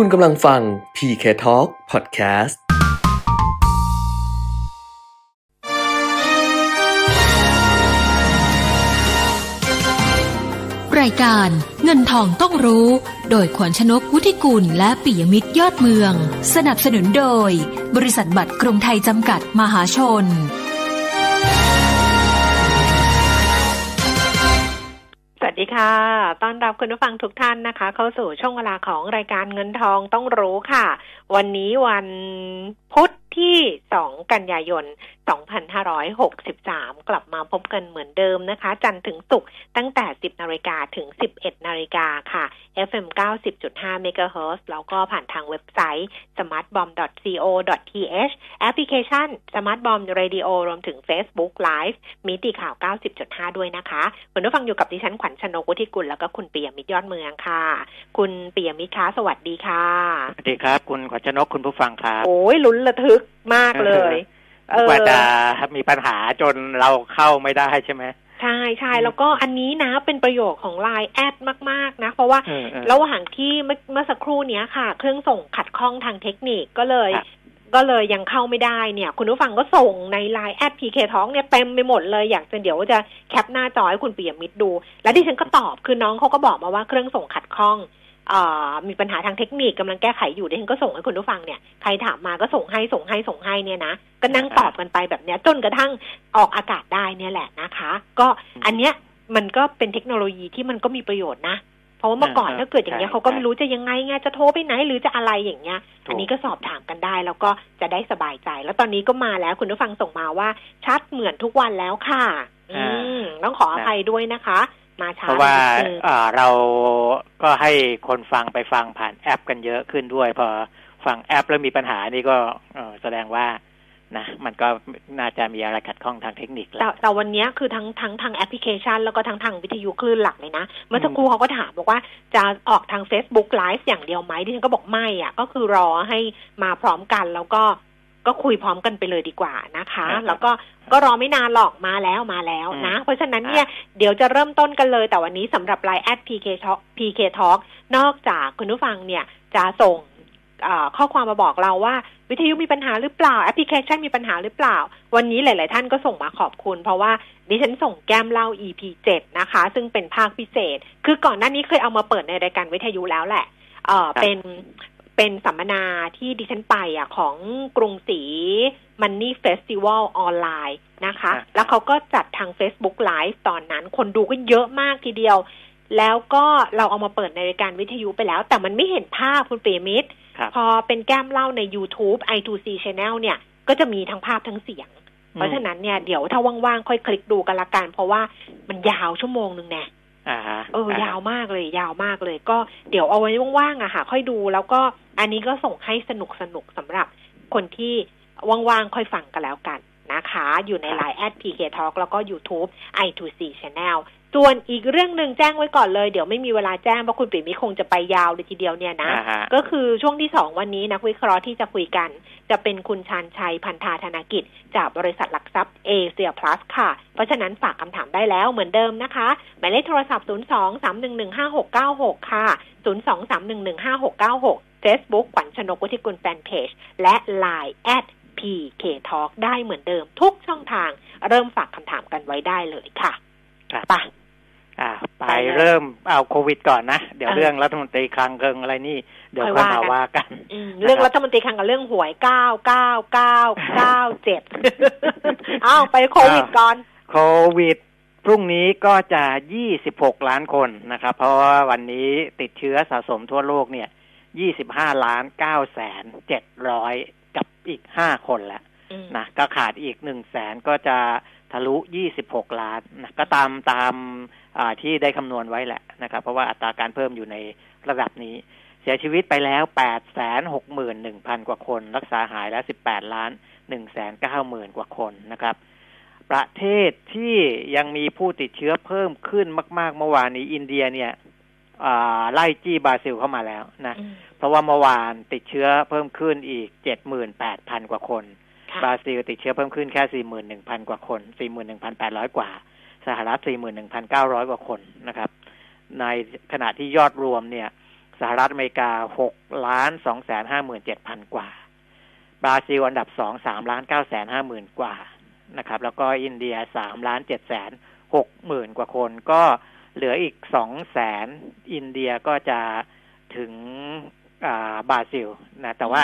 คุณกำลังฟัง PK Talk Podcast รายการเงินทองต้องรู้ โดยขวัญชนกวุฒิกุลและปิยมิตรยอดเมือง สนับสนุนโดย บริษัทบัตรกรุงไทยจำกัดมหาชน ค่ะ ต้อนรับคุณผู้ฟังทุกท่านนะคะ เข้าสู่ช่วงเวลาของรายการเงินทองต้องรู้ค่ะ วันนี้วันพุธที่ 2 กันยายน 2563 กลับมาพบกันเหมือนเดิมนะคะ จันทร์ถึงศุกร์ตั้งแต่ 10 นาฬิกาถึง 11 นาฬิกาค่ะ FM 90.5 MHz แล้วก็ผ่านทางเว็บไซต์ smartbomb.co.th แอปพลิเคชัน smartbomb radio รวมถึง Facebook Live มิติข่าว 90.5 ด้วยนะคะคุณผู้ฟังอยู่กับดิฉันขวัญชนกวุฒิกุลแล้วก็คุณเปียมิตรยอดเมืองค่ะ คุณเปียมิตรคะสวัสดีค่ะ สวัสดีครับ คุณขวัญชนกคุณผู้ฟังครับ โอ้ยลุ้นระทึกมากเลยเออ กว่าจะมีปัญหาจนเราเข้าไม่ได้ใช่ไหมใช่ใช่แล้วก็อันนี้นะเป็นประโยชน์ของ Line แอดมาก ๆ นะ เพราะว่าเออเออระหว่างที่เมื่อเมื่อสักครู่เนี้ยค่ะ เครื่องส่งขัดข้องทางเทคนิคก็เลยครับก็เลยยังเข้าไม่ได้เนี่ย คุณผู้ฟังก็ส่งใน Line แอดพีเคท้องเนี่ยเต็มไปหมดเลย อยากจะเดี๋ยวจะแคปหน้าจอให้คุณปิยมิตรดู แล้วดิฉันก็ตอบคือน้องเขาก็บอกมาว่าเครื่องส่งขัดข้องเอ่อ มีปัญหาทางเทคนิคกำลังแก้ไขอยู่ดิฉันก็ส่งให้คุณผู้ฟังเนี่ยใครถามมาก็ส่งให้ส่งให้ส่งให้เนี่ยนะก็นั่งตอบกันไปแบบเนี้ยจนกระทั่งออกอากาศได้เนี่ยแหละนะคะ ก็อันเนี้ยมันก็เป็นเทคโนโลยีที่มันก็มีประโยชน์นะเพราะว่าเมื่อก่อนอ่าถ้าเกิดอย่างเงี้ยใช่เขาก็ใช่ไม่รู้จะยังไงไงจะโทรไปไหนหรือจะอะไรอย่างเงี้ยถูกอันนี้ก็สอบถามกันได้ แล้วก็จะได้สบายใจ แล้วตอนนี้ก็มาแล้วคุณผู้ฟังส่งมาว่าชัดเหมือนทุกวันแล้วค่ะ อืมต้องขออภัยด้วยนะคะ มาช้าเพราะว่านิดนึงเอ่อเราก็ให้คนฟังไปฟังผ่านแอป กันเยอะขึ้นด้วย พอฟังแอปแล้วมีปัญหานี่ก็เอ่อแสดงว่านะมันก็น่าจะมีอะไรขัดข้องทางเทคนิคแหแต่ละแต่วันเนี้ยคือทั้งทั้งทางแอปพลิเคชัน แล้วก็ทั้งทางวิทยุคลื่นหลักเลยนะ เมื่อสักครู่เขาก็ถามบอกว่าจะออกทาง Facebook Live อย่างเดียวไหมดิฉันก็บอกไม่อะ ก็คือรอให้มาพร้อมกันแล้วก็ ก็คุยพร้อมกันไปเลยดีกว่านะคะครับแล้วก็ก็รอไม่นานหรอกมาแล้วมาแล้วนะ เพราะฉะนั้นเนี่ยเดี๋ยวจะเริ่มต้นกันเลย แต่วันนี้สำหรับ Line แอด PK Talk PK Talk นอกจากคุณผู้ฟังเนี่ยจะส่งเอ่อข้อความมาบอกเราว่า วิทยุมีปัญหาหรือเปล่าแอปพลิเคชันมีปัญหาหรือเปล่า วันนี้หลาย ๆ ท่านก็ส่งมาขอบคุณ เพราะว่าดิฉันส่งแก้มเล่า EP 7นะคะ ซึ่งเป็นภาคพิเศษ คือก่อนหน้านี้เคยเอามาเปิดในรายการวิทยุแล้วแหละเออครับเป็น เป็นสัมมนาที่ดิฉันไปอะของกรุงศรีมันนี่เฟสติวัลออนไลน์นะคะครับแล้วเขาก็จัดทาง Facebook Live ตอนนั้น คนดูก็เยอะมากทีเดียว แล้วก็เราเอามาเปิดในรายการวิทยุไปแล้ว แต่มันไม่เห็นภาพคุณเปรมิตรครับพอเป็นแก้มเล่าใน YouTube i2c Channel เนี่ย ก็จะมีทั้งภาพทั้งเสียง เพราะฉะนั้นเนี่ยเดี๋ยวถ้าว่างๆ ค่อยคลิกดูกันละกัน เพราะว่ามันยาวชั่วโมงหนึ่งแน่ อ่าฮะเออยาวมากเลย ยาวมากเลย ก็เดี๋ยวเอาไว้ว่างๆอะค่ะ ค่อยดู แล้วก็อันนี้ก็ส่งให้สนุกสนุกๆสำหรับคนที่ว่างๆค่อยฟังกันแล้วกันนะคะ อยู่ใน Line แอด PK Talk แล้วก็ YouTube i2c Channel ส่วนอีกเรื่องหนึ่งแจ้งไว้ก่อนเลย เดี๋ยวไม่มีเวลาแจ้งเพราะคุณปิ่มมิคงจะไปยาวเลยทีเดียวเนี่ยนะอ่าฮะก็คือช่วงที่สองวันนี้นักวิเคราะห์ที่จะคุยกัน จะเป็นคุณชานชัยพันธาธนกิจ จากบริษัทหลักทรัพย์เอเชียพลัสค่ะ เพราะฉะนั้นฝากคำถามได้แล้วเหมือนเดิมนะคะหมายเลขโทรศัพท์ 0 2 3 1 1 5 6 9 6 ค่ะ 0 2 3 1 1 5 6 9 6 Facebook ขวัญชนกวุฒิกุลแฟนเพจและ Line แอด PK Talk ได้เหมือนเดิมทุกช่องทาง เริ่มฝากคำถามกันไว้ได้เลยค่ะครับไป อ่าไปไปเลยเริ่มเอาโควิดก่อนนะ เดี๋ยวเออเรื่องรัฐมนตรีคลังเกิงอะไรนี่ เดี๋ยวค่ค่ออยยว่ามากันว่ากันอืมเรื่องรัฐมนตรีคลังกับเรื่องหวยเก้าเก้าเก้าเก้าเจ็ดอ้าวไปโควิดก่อน โควิด พรุ่งนี้ก็จะ 26 ล้านคนนะครับ เพราะว่าวันนี้ติดเชื้อสะสมทั่วโลกเนี่ย 25ล้าน9แสน700 กับอีก 5 คนแล้วนะก็ขาดอีกหนึ่งแสนก็จะ ทะลุยี่สิบหกล้านนะก็ตามตามอ่าที่ได้คำนวณไว้แหละนะครับ เพราะว่าอัตราการเพิ่มอยู่ในระดับนี้ เสียชีวิตไปแล้วแปดแสนหกหมื่นหนึ่งพันกว่าคน รักษาหายแล้วสิบแปดล้านหนึ่งแสนเก้าหมื่นกว่าคนนะครับ ประเทศที่ยังมีผู้ติดเชื้อเพิ่มขึ้นมาก ๆ เมื่อวานนี้อินเดียเนี่ยอ่าไล่จี้บราซิลเข้ามาแล้วนะ เพราะว่าเมื่อวานติดเชื้อเพิ่มขึ้นอีกเจ็ดหมื่นแปดพันกว่าคนค่ะ บราซิลติดเชื้อเพิ่มขึ้นแค่สี่หมื่นหนึ่งพันกว่าคนสี่หมื่นหนึ่งพันแปดร้อยกว่า สหรัฐสี่หมื่นหนึ่งพันเก้าร้อยกว่าคนนะครับ ในขณะที่ยอดรวมเนี่ย สหรัฐอเมริกาหกล้านสองแสนห้าหมื่นเจ็ดพันกว่า บราซิลอันดับสองสามล้านเก้าแสนห้าหมื่นกว่านะครับ แล้วก็อินเดียสามล้านเจ็ดแสนหกว่าคน ก็เหลืออีกสองแสน อินเดียก็จะถึง บราซิลนะแต่ว่า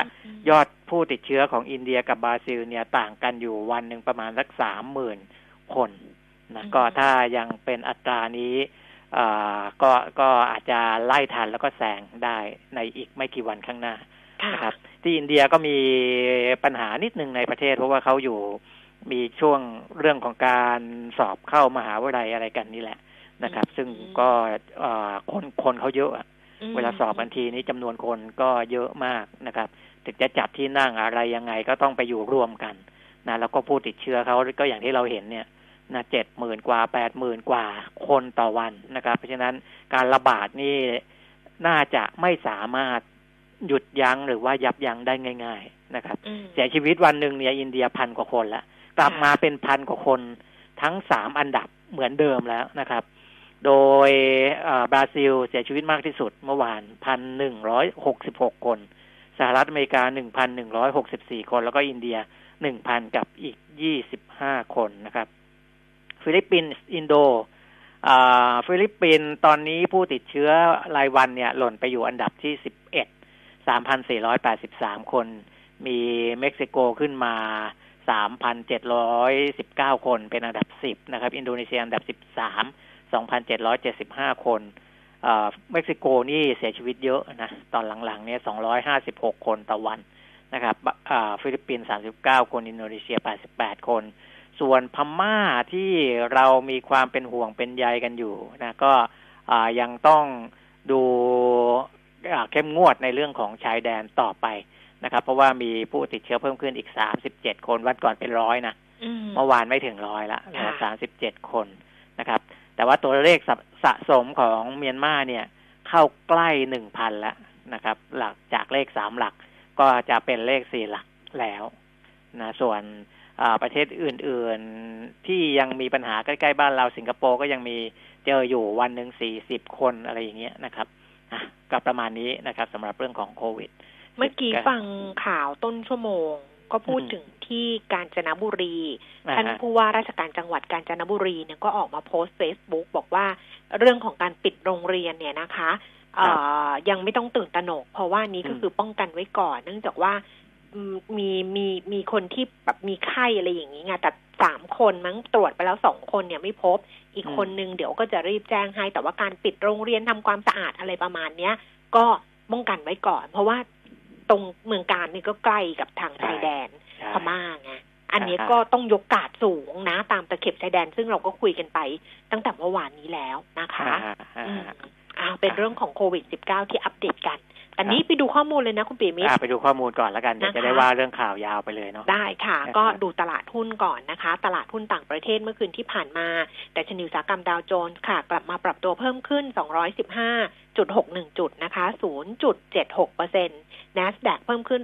ยอดผู้ติดเชื้อของอินเดียกับบราซิลเนี่ยต่างกันอยู่วันหนึ่งประมาณสักสามหมื่นคนนะก็ถ้ายังเป็นอัตรานี้ก็ก็อาจจะไล่ทันแล้วก็แซงได้ในอีกไม่กี่วันข้างหน้านะครับที่อินเดียก็มีปัญหานิดหนึ่งในประเทศ เพราะว่าเขาอยู่มีช่วงเรื่องของการสอบเข้ามหาวิทยาลัยอะไรกันนี่แหละนะครับ ซึ่งก็คนคนเขาเยอะ เวลาสอบบันทีนี้จำนวนคนก็เยอะมากนะครับ ถึงจะจับที่นั่งอะไรยังไงก็ต้องไปอยู่รวมกันนะแล้วก็ผู้ติดเชื้อเขาก็อย่างที่เราเห็นเนี่ยนะเจ็ดหมื่นกว่าแปดหมื่นกว่าคนต่อวันนะครับ เพราะฉะนั้นการระบาดนี่น่าจะไม่สามารถหยุดยั้งหรือว่ายับยั้งได้ง่าย ๆ นะครับ เสียชีวิตวันหนึ่งเนี่ยอินเดียพันกว่าคนละกลับมาเป็นพันกว่าคนทั้งสามอันดับเหมือนเดิมแล้วนะครับ โดยบราซิลเสียชีวิตมากที่สุดเมื่อวานพันหนึ่งร้อยหกสิบหกคน สหรัฐอเมริกาหนึ่งพันหนึ่งร้อยหกสิบสี่คน แล้วก็อินเดียหนึ่งพันกับอีกยี่สิบห้าคนนะครับ ฟิลิปปินส์อินโดฟิลิปปินส์ตอนนี้ผู้ติดเชื้อรายวันเนี่ยหล่นไปอยู่อันดับที่สิบเอ็ดสามพันสี่ร้อยแปดสิบสามคน มีเม็กซิโกขึ้นมาสามพันเจ็ดร้อยสิบเก้าคนเป็นอันดับสิบนะครับ อินโดนีเซียอันดับสิบสาม สองพันเจ็ดร้อยเจ็ดสิบห้าคนเม็กซิโกนี่เสียชีวิตเยอะนะ ตอนหลังๆเนี่ยสองร้อยห้าสิบหกคนต่อวันนะครับฟิลิปปินส์สามสิบเก้าคน อินโดนีเซียแปดสิบแปดคน ส่วนพม่าที่เรามีความเป็นห่วงเป็นใยกันอยู่นะ ก็ยังต้องดูเข้มงวดในเรื่องของชายแดนต่อไปนะครับ เพราะว่ามีผู้ติดเชื้อเพิ่มขึ้นอีกสามสิบเจ็ดคน วันก่อนเป็นร้อยนะ เมื่อวานไม่ถึงร้อยละสามสิบเจ็ดคนนะครับ แต่ว่าตัวเลขสะสมของเมียนมาเนี่ย เข้าใกล้หนึ่งพันแล้วนะครับ หลักจากเลขสามหลักก็จะเป็นเลขสี่หลักแล้วนะส่วนประเทศอื่น ๆที่ยังมีปัญหาใกล้ๆบ้านเราสิงคโปร์ก็ยังมีเจออยู่วันหนึ่งสี่สิบคนอะไรอย่างเงี้ยนะครับก็ประมาณนี้นะครับสำหรับเรื่องของโควิด เมื่อกี้ฟังข่าวต้นชั่วโมง ก็พูดถึงที่กาญจนบุรีท่านผู้ว่าราชการจังหวัดกาญจนบุรีเนี่ยก็ออกมาโพสต์เฟซบุ๊กบอกว่าเรื่องของการปิดโรงเรียนเนี่ยนะคะยังไม่ต้องตื่นตระหนก เพราะว่านี้ก็คือป้องกันไว้ก่อน เนื่องจากว่ามีมีมีคนที่แบบมีไข้อะไรอย่างนี้ไงแต่สามคนมั้งตรวจไปแล้วสองคนเนี่ยไม่พบ อีกคนนึงเดี๋ยวก็จะรีบแจ้งให้ แต่ว่าการปิดโรงเรียนทำความสะอาดอะไรประมาณเนี้ยก็ป้องกันไว้ก่อน เพราะว่า ตรงเมืองการนี่ก็ใกล้กับทางชายแดนพม่าไงอันนี้ก็ต้องยกกาดสูงนะ ตามตะเข็บชายแดนซึ่งเราก็คุยกันไปตั้งแต่เมื่อวานนี้แล้วนะคะ อ้าวเป็นเรื่องของโควิด -19 ที่อัปเดตกัน อันนี้ไปดูข้อมูลเลยนะคุณปีมิตรไปดูข้อมูลก่อนแล้วกันเดี๋ยวจะได้ว่าเรื่องข่าวยาวไปเลยเนาะได้ค่ะ ก็ดูตลาดหุ้นก่อนนะคะ ตลาดหุ้นต่างประเทศเมื่อคืนที่ผ่านมา แต่ชนิวสากรรมดาวโจนส์ค่ะ กลับมาปรับตัวเพิ่มขึ้น 215.61 จุดนะคะ 0.76เปอร์เซ็นต์ NASDAQ เพิ่มขึ้น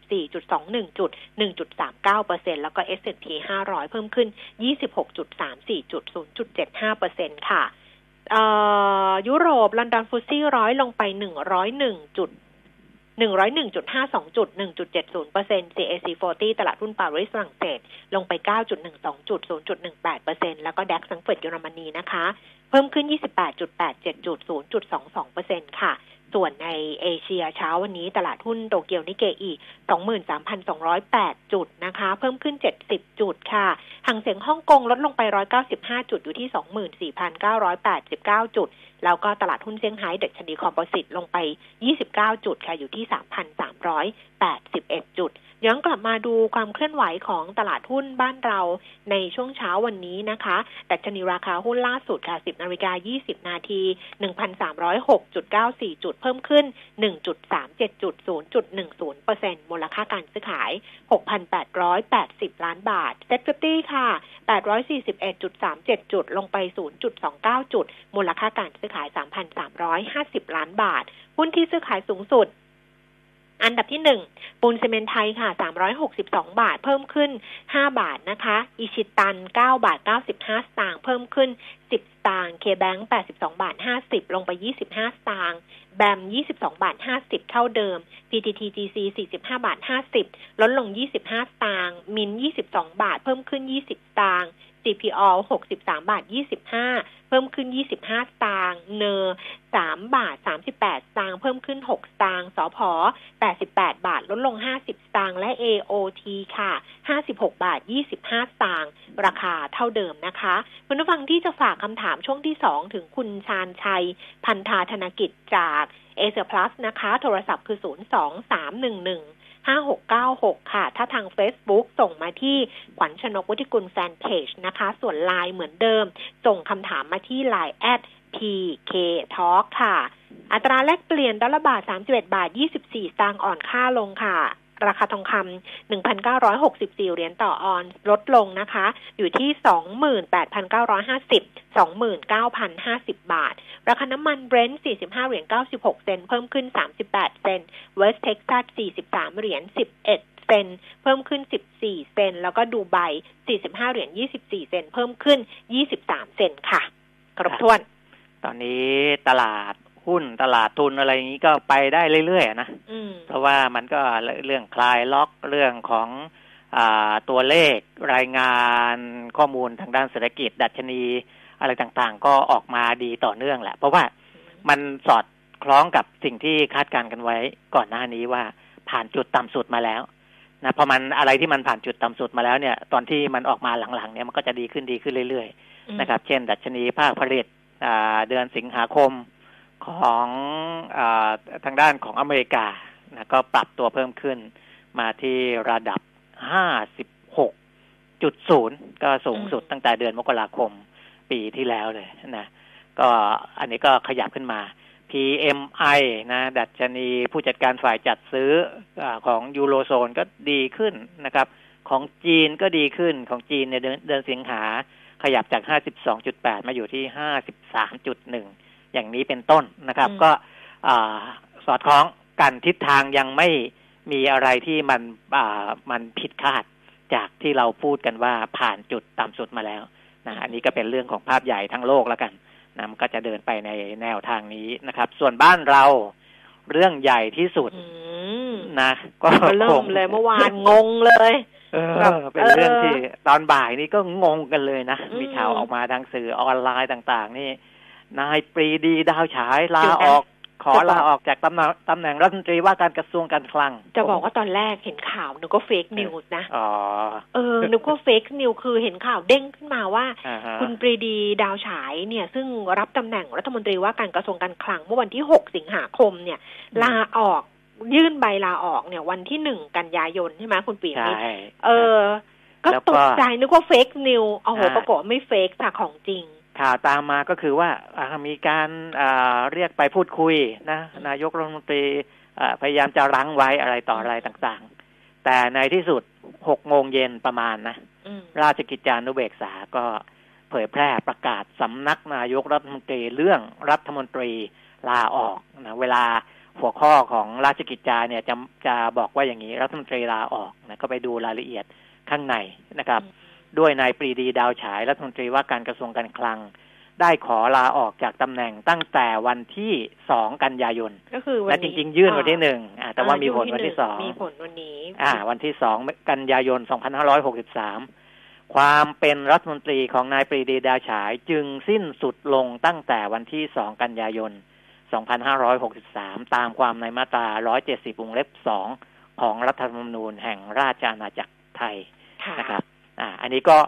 164.21 จุด 1.39เปอร์เซ็นต์แล้วก็ S&P 500 เพิ่มขึ้น 26.34 จุด 0.75เปอร์เซ็นต์ค่ะ ยุโรปลอนดอน FTSE ร้อยลงไปหนึ่งร้อยหนึ่งจุดหนึ่งร้อยหนึ่งจุดห้าสองจุดหนึ่งจุดเจ็ดศูนย์เปอร์เซ็นต์ CAC 40 ตลาดหุ้นปารีสฝรั่งเศส ลงไปเก้าจุดหนึ่งสองจุดศูนย์จุดหนึ่งแปดเปอร์เซ็นต์แล้วก็ DAX แฟรงก์เฟิร์ตเยอรมนีนะคะ เพิ่มขึ้นยี่สิบแปดจุดแปดเจ็ดจุดศูนย์จุดสองสองเปอร์เซ็นต์ค่ะ ส่วนในเอเชียเช้าวันนี้ตลาดหุ้นโตเกียวนิเกอี 23,208 จุดนะคะ เพิ่มขึ้น 70 จุดค่ะห่างเสียงฮ่องกงลดลงไป 195 จุดอยู่ที่ 24,989 จุด แล้วก็ตลาดหุ้นเซี่ยงไฮ้เด็กชนีคอมโพสิตลงไป 29 จุดค่ะอยู่ที่ 3,381 จุดย้อนกลับมาดูความเคลื่อนไหวของตลาดหุ้นบ้านเราในช่วงเช้าวันนี้นะคะดัชนีราคาหุ้นล่าสุดค่ะ 10นาฬิกา20 นาที 1,306.94 จุดเพิ่มขึ้น 1.37จุด0.10เปอร์เซ็นต์มูลค่าการซื้อขาย 6,880 ล้านบาท SET fifty ค่ะ 841.37 จุดลงไป 0.29 จุด มูลค่าการซื้อขาย 3,350 ล้านบาทหุ้นที่ซื้อขายสูงสุด อันดับที่หนึ่งปูนซีเมนไทยค่ะ362บาท เพิ่มขึ้น5บาทนะคะ อิชิตัน9บาท95สตางค์เพิ่มขึ้น10สตางค์เคแบงค์82บาท50ลงไป25สตางค์แบม22บาท50เท่าเดิม PTTGC 45บาท50ลดลง25สตางค์มิน22บาทเพิ่มขึ้น20สตางค์ CPO 63 บาท 25 เพิ่มขึ้น 25 สตางค์ เนอ3บาท 38 สตางค์ เพิ่มขึ้น 6 สตางค์ สพ88 บาท ลดลง 50 สตางค์ และ AOT ค่ะ 56 บาท 25 สตางค์ ราคาเท่าเดิมนะคะคุณผู้ฟังที่จะฝากคำถามช่วงที่ 2 ถึงคุณชาญชัย พันธาธนกิจจากเอเ r พลัสนะคะ โทรศัพท์คือ 02311 5696 ค่ะ ถ้าทาง Facebook ส่งมาที่ขวัญชนกวุฒิกุลแฟนเพจนะคะ ส่วนไลน์เหมือนเดิม ส่งคำถามมาที่ LINE at PK Talk ค่ะ อัตราแลกเปลี่ยนดอลลาร์บาท 31 บาท 24 สตางค์อ่อนค่าลงค่ะ ราคาทองคำ1,964 เหรียญต่อออนซ์ลดลงนะคะ อยู่ที่ 28,950 29,050 บาท ราคาน้ำมัน Brent 45 เหรียญ96 เซนต์เพิ่มขึ้น 38 เซนต์ West Texas 43 เหรียญ11เซนต์เพิ่มขึ้น 14 เซน แล้วก็ดูไบ 45 เหรียญ 24 เซน เพิ่มขึ้น 23 เซนค่ะ ครบถ้วน ตอนนี้ตลาด หุ้นตลาดทุนอะไรอย่างนี้ก็ไปได้เรื่อยๆนะอืมเพราะว่ามันก็เรื่องคลายล็อกเรื่องของอาตัวเลขรายงานข้อมูลทางด้านเศรษฐกิจ ดัชนีอะไรต่างๆ ก็ออกมาดีต่อเนื่องแหละ เพราะว่ามันสอดคล้องกับสิ่งที่คาดการณ์กันไว้ก่อนหน้านี้ว่าผ่านจุดต่ำสุดมาแล้วนะพอมันอะไรที่มันผ่านจุดต่ำสุดมาแล้วเนี่ย ตอนที่มันออกมาหลังๆเนี่ยมันก็จะดีขึ้นดีขึ้นเรื่อยๆนะครับ เช่น ดัชนีภาคผลิตอ่าเดือนสิงหาคม ของอทางด้านของอเมริกานะก็ปรับตัวเพิ่มขึ้นมาที่ระดับ 56.0 ก็สูงสุดตั้งแต่เดือนมกราคมปีที่แล้วเลยนะก็อันนี้ก็ขยับขึ้นมา PMI นะ ดัชนีผู้จัดการฝ่ายจัดซื้ออของยูโรโซนก็ดีขึ้นนะครับ ของจีนก็ดีขึ้นของจีนในเดือนเดือนสิงหาขยับจาก 52.8 มาอยู่ที่ 53.1 อย่างนี้เป็นต้นนะครับอืมก็อ่าสอดคล้องกันทิศทางยังไม่มีอะไรที่มันอ่ามันผิดคาดจากที่เราพูดกันว่าผ่านจุดต่ำสุดมาแล้วนะอันนี้ก็เป็นเรื่องของภาพใหญ่ทั้งโลกแล้วกันนะมันก็จะเดินไปในแนวทางนี้นะครับ ส่วนบ้านเราเรื่องใหญ่ที่สุดอืมนะก็ก็เริ่คมงเลยเมื่อวานงงเลยเออแบบเป็นเรื่องเออที่ตอนบ่ายนี้ก็งงกันเลยนะอืมมีข่าวออกมาทางสื่อออนไลน์ต่าง ๆ นี่ นายปรีดีดาวฉายลาจุดนะออกขอจะบอกลาออกจากตำแหน่งตำแหน่งรัฐมนตรีว่าการกระทรวงการคลัง จะบอกว่าตอนแรกเห็นข่าวนึกว่า fake news นะอ๋อเออนึกว่า fake news คือเห็นข่าวเด้งขึ้นมาว่าอ่าฮะคุณปรีดีดาวฉายเนี่ย ซึ่งรับตำแหน่งรัฐมนตรีว่าการกระทรวงการคลัง เมื่อวันที่ 6 สิงหาคมเนี่ย ลาออกยื่นใบลาออกเนี่ย วันที่หนึ่งกันยายนใช่ไหมคุณปีใช่มิตรเออก็แล้วก็ตกใจนึกว่า fake news โอ้โหอ่าปรากฏว่าไม่ fake ค่ะของจริง ข่าวตามมาก็คือว่าอ่ามีการอ่าเรียกไปพูดคุยนะนายกรัฐมนตรีอ่าพยายามจะรั้งไว้อะไรต่ออะไรต่างๆ แต่ในที่สุดหกโมงเย็นประมาณนะอืมราชกิจจานุเบกษาก็เผยแพร่ประกาศสำนักนายกรัฐมนตรีเรื่องรัฐมนตรีลาออกนะเวลาหัวข้อของราชกิจจาเนี่ยจะจะบอกว่าอย่างนี้รัฐมนตรีลาออกนะก็ไปดูรายละเอียดข้างในนะครับ ด้วยนายปรีดีดาวฉายรัฐมนตรีว่าการกระทรวงการคลัง ได้ขอลาออกจากตำแหน่งตั้งแต่วันที่สองกันยายนก็คือวันและนี้จริง ๆ ยื่นวันที่หนึ่งอ่าแต่ว่ามีผลอ่วันที่สองมีผลวันนี้ อ่า วันที่สองกันยายน2563ความเป็นรัฐมนตรีของนายปรีดีดาวฉายจึงสิ้นสุดลงตั้งแต่วันที่2กันยายน2563ตามความในมาตรา170วงเล็บ2ของรัฐธรรมนูญแห่งราชอาณาจักรไทยค่ะนะครับ อ่า อันนี้ก็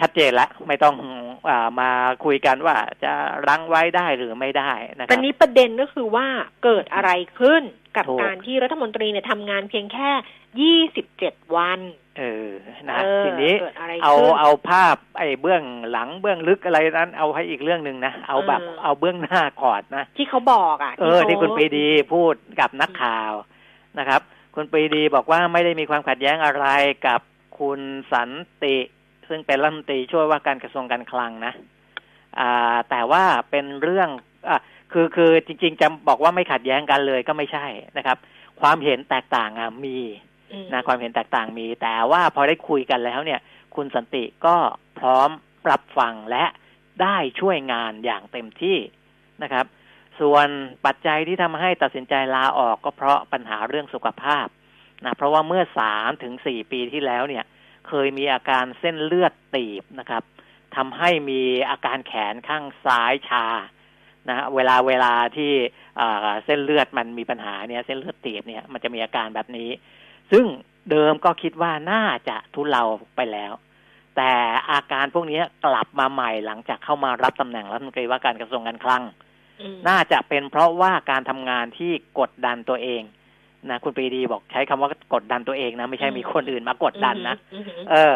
ชัดเจนแล้วไม่ต้องอ่ามาคุยกันว่าจะรั้งไว้ได้หรือไม่ได้นะคแต่รับนี้ประเด็นก็คือว่าเกิดอะไรขึ้นกับถูกการที่รัฐมนตรีเนี่ยทำงานเพียงแค่ยี่สิบเจ็ดวัน เออนะเออทีนี้เกิดอะไรเอาขึ้นเอาภาพไอ้เบื้องหลังเบื้องลึกอะไรนั้น เอาให้อีกเรื่องหนึ่งนะเอาแบบเออเอาเบื้องหน้าก่อนนะที่เขาบอกอะเออขาที่คุณปรีดีพูดกับนักข่าวนะครับ คุณปรีดีบอกว่าไม่ได้มีความขัดแย้งอะไรกับ คุณสันติ ซึ่งเป็นรัฐมนตรีช่วยว่าการกระทรวงการคลังนะอ่าแต่ว่าเป็นเรื่องอะคือคือจริง ๆ จะบอกว่าไม่ขัดแย้งกันเลยก็ไม่ใช่นะครับ ความเห็นแตกต่างอะมีอืมนะความเห็นแตกต่างมี แต่ว่าพอได้คุยกันแล้วเนี่ย คุณสันติก็พร้อมรับฟังและได้ช่วยงานอย่างเต็มที่นะครับ ส่วนปัจจัยที่ทำให้ตัดสินใจลาออกก็เพราะปัญหาเรื่องสุขภาพ นะเพราะว่าเมื่อสามถึงสี่ปีที่แล้วเนี่ย เคยมีอาการเส้นเลือดตีบนะครับทำให้มีอาการแขนข้างซ้ายชานะฮะเวลาเวลาที่อ่าเส้นเลือดมันมีปัญหาเนี่ย เส้นเลือดตีบเนี่ยมันจะมีอาการแบบนี้ ซึ่งเดิมก็คิดว่าน่าจะทุเลาไปแล้ว แต่อาการพวกนี้กลับมาใหม่หลังจากเข้ามารับตำแหน่งรัฐมนตรีว่าการกระทรวงการคลังอืมน่าจะเป็นเพราะว่าการทำงานที่กดดันตัวเอง นะคุณปรีดีบอกใช้คำว่ากดดันตัวเองนะไม่ใช่มีคนอื่นมากดดันนะอืมอืมเออ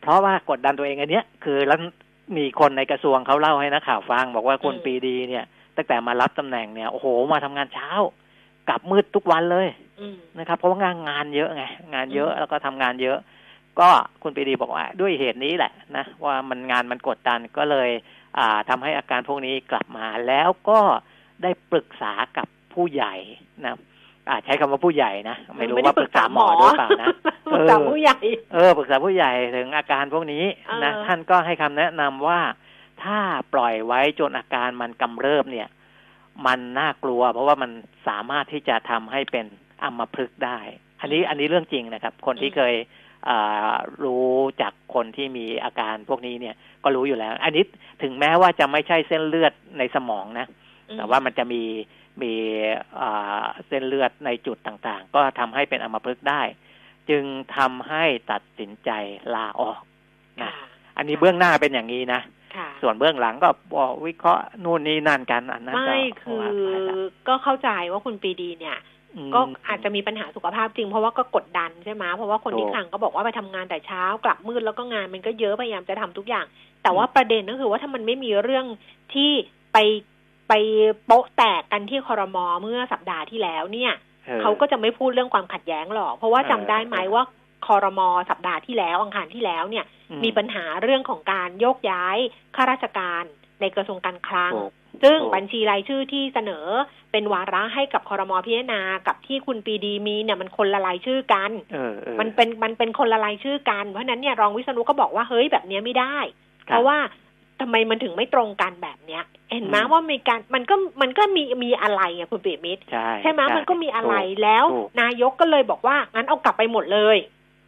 เพราะว่ากดดันตัวเองอันเนี้ยคือแล้วมีคนในกระทรวงเขาเล่าให้นักข่าวฟัง บอกว่าคุณปรีดีเนี่ย ตั้งแต่มารับตำแหน่งเนี่ยโอ้โหมาทำงานเช้ากลับมืดทุกวันเลยอืมนะครับ เพราะว่างานงานเยอะไงงานเยอะแล้วก็ทำงานเยอะ ก็คุณปรีดีบอกว่า ด้วยเหตุนี้แหละนะว่ามันงานมันกดดันก็เลย อ่าทำให้อาการพวกนี้กลับมาแล้วก็ได้ปรึกษากับผู้ใหญ่นะ อ่าใช้คำว่าผู้ใหญ่นะไม่รู้ว่าปรึกษาหมอด้วยเปล่านะปรึกษาผู้ใหญ่ เออปรึกษาผู้ใหญ่ถึงอาการพวกนี้นะเออท่านก็ให้คำแนะนำว่าถ้าปล่อยไว้จนอาการมันกำเริบเนี่ย มันน่ากลัว เพราะว่ามันสามารถที่จะทำให้เป็นอัมพฤกษ์ได้ อันนี้อันนี้เรื่องจริงนะครับ คนที่เคยอ่ารู้จากคนที่มีอาการพวกนี้เนี่ยก็รู้อยู่แล้ว อันนี้ถึงแม้ว่าจะไม่ใช่เส้นเลือดในสมองนะ แต่ว่ามันจะมี มีอ่าเส้นเลือดในจุดต่างๆ ก็ทำให้เป็นอัมพฤกษ์ได้ จึงทำให้ตัดสินใจลาออกนะค่ะอันนี้เบื้องหน้าเป็นอย่างนี้นะค่ะส่วนเบื้องหลังก็บอกวิเคราะห์นู่นนี่นั่นกันอันนั้นก็ไม่คือว่าไปละก็เข้าใจว่าคุณปรีดีเนี่ยมก็อาจจะมีปัญหาสุขภาพจริงเพราะว่าก็กดดันใช่ไหมเพราะว่าคนที่ถูกคลังก็บอกว่าไปทำงานแต่เช้ากลับมืดแล้วก็งานมันก็เยอะพยายามจะทำทุกอย่าง แต่ว่าประเด็นก็คือว่าถ้ามันไม่มีเรื่องที่ไป ไปโป๊ะแตกกันที่คอรมอเมื่อสัปดาห์ที่แล้วเนี่ยออเขาก็จะไม่พูดเรื่องความขัดแย้งหรอก เพราะว่าเออจำได้ไหมว่าคอรมอสัปดาห์ที่แล้ว อังคารที่แล้วเนี่ยอืมีปัญหาเรื่องของการโยกย้ายข้าราชการในกระทรวงการคลังถูกซึ่งถูกบัญชีรายชื่อที่เสนอเป็นวาระให้กับคอรมอพิจารณากับที่คุณปรีดีมีเนี่ยมันคนละรายชื่อกันเออเออมันเป็นมันเป็นคนละรายชื่อกัน เพราะฉะนั้นเนี่ยรองวิษณุก็บอกว่าเฮ้ยแบบเนี้ยไม่ได้คเพบราะว่า ทำไมมันถึงไม่ตรงกันแบบเนี้ย เห็นไหมอืมว่ามีการมันก็มันก็มีมีอะไรอะคุณปิยมิตรใช่ใช่ไหมมันก็มีอะไรถูกแล้วถูกนายกก็เลยบอกว่างั้นเอากลับไปหมดเลย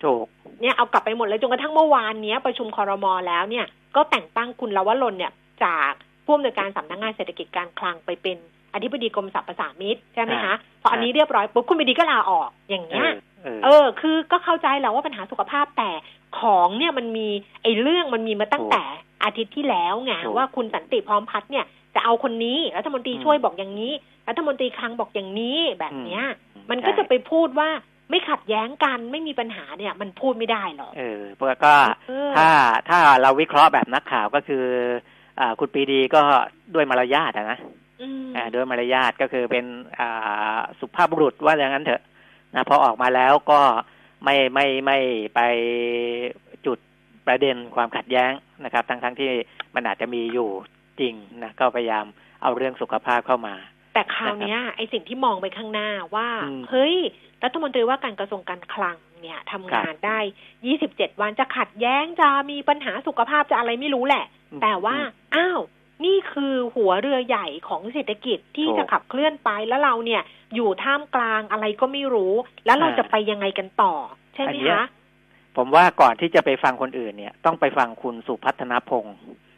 ถูกเนี่ยเอากลับไปหมดเลยจนกระทั่งเมื่อวานเนี้ยประชุมคอรมอแล้วเนี่ย ก็แต่งตั้งคุณลวรนเนี่ยจากผู้อำนวยการสำนักงานเศรษฐกิจการคลังไปเป็นอธิบดีกรมสรรพสามิตใช่ไหมคะพออันนี้เรียบร้อยปุ๊บคุณปรีดีก็ลาออกอย่างเอเงี้ยอเออเออ คือก็เข้าใจแหล้วว่าปัญหาสุขภาพแต่ของเนี่ยมันมีไอ้เรื่องมันมีมาตั้งแต่ อาทิตย์ที่แล้วไงถูกว่าคุณสันติพร้อมพัฒน์เนี่ยจะเอาคนนี้รัฐมนตรีอืมช่วยบอกอย่างนี้ รัฐมนตรีคลังบอกอย่างนี้แบบเนี้ยอืมันก็จะใช่ไปพูดว่าไม่ขัดแย้งกันไม่มีปัญหาเนี่ย มันพูดไม่ได้หรอกเออเพราะก็เออถ้าถ้าเราวิเคราะห์แบบนักข่าวก็คืออ่าคุณปรีดีก็ด้วยมารยาทอะนะอืมอ่าด้วยมารยาทก็คือเป็นอ่าสุภาพบุรุษว่าอย่างนั้นเถอะนะพอออกมาแล้วก็ไม่ไม่ไม่ไปจุด ประเด็นความขัดแย้งนะครับ ทั้งทั้งที่มันอาจจะมีอยู่จริงนะก็พยายามเอาเรื่องสุขภาพเข้ามา แต่คราวเนี้ยไอ้สิ่งที่มองไปข้างหน้าว่าอืมเฮ้ยรัฐมนตรีว่าการกระทรวงการคลังเนี่ยทำงานได้ 27 วันจะขัดแย้งจะมีปัญหาสุขภาพจะอะไรไม่รู้แหละ แต่ว่า อ้าว นี่คือหัวเรือใหญ่ของเศรษฐกิจที่ถูกจะขับเคลื่อนไปแล้วเราเนี่ย อยู่ท่ามกลางอะไรก็ไม่รู้ แล้วเราอ่าจะไปยังไงกันต่อ ใช่ไหมอันเนี้ยคะ ผมว่าก่อนที่จะไปฟังคนอื่นเนี่ย ต้องไปฟังคุณสุพัฒนพงศ์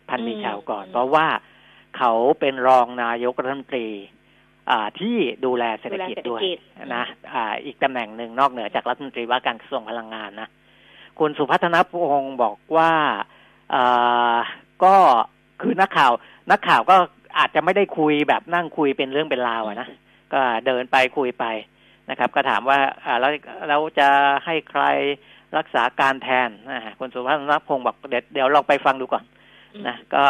พันมีชาวก่อนอืมเพราะว่าเขาเป็นรองนายกรัฐมนตรีอ่าที่ดูแลเศรษฐกิจด้วยดูแลเศรษฐกิจนะอ่าอีกตำแหน่งหนึ่งนอกเหนือจากรัฐมนตรีว่าการกระทรวงพลังงานนะคุณสุพัฒนพงศ์บอกว่าอ่าก็คือนักข่าว นักข่าวก็อาจจะไม่ได้คุยแบบนั่งคุยเป็นเรื่องเป็นราวอะนะก็เดินไปคุยไปนะครับ ก็ถามว่าอ่าแล้วเราจะให้ใคร รักษาการแทนนะคุณสุพัฒนพงศ์บอกเดี๋ยวเดี๋ยวลองไปฟังดูก่อนนะก็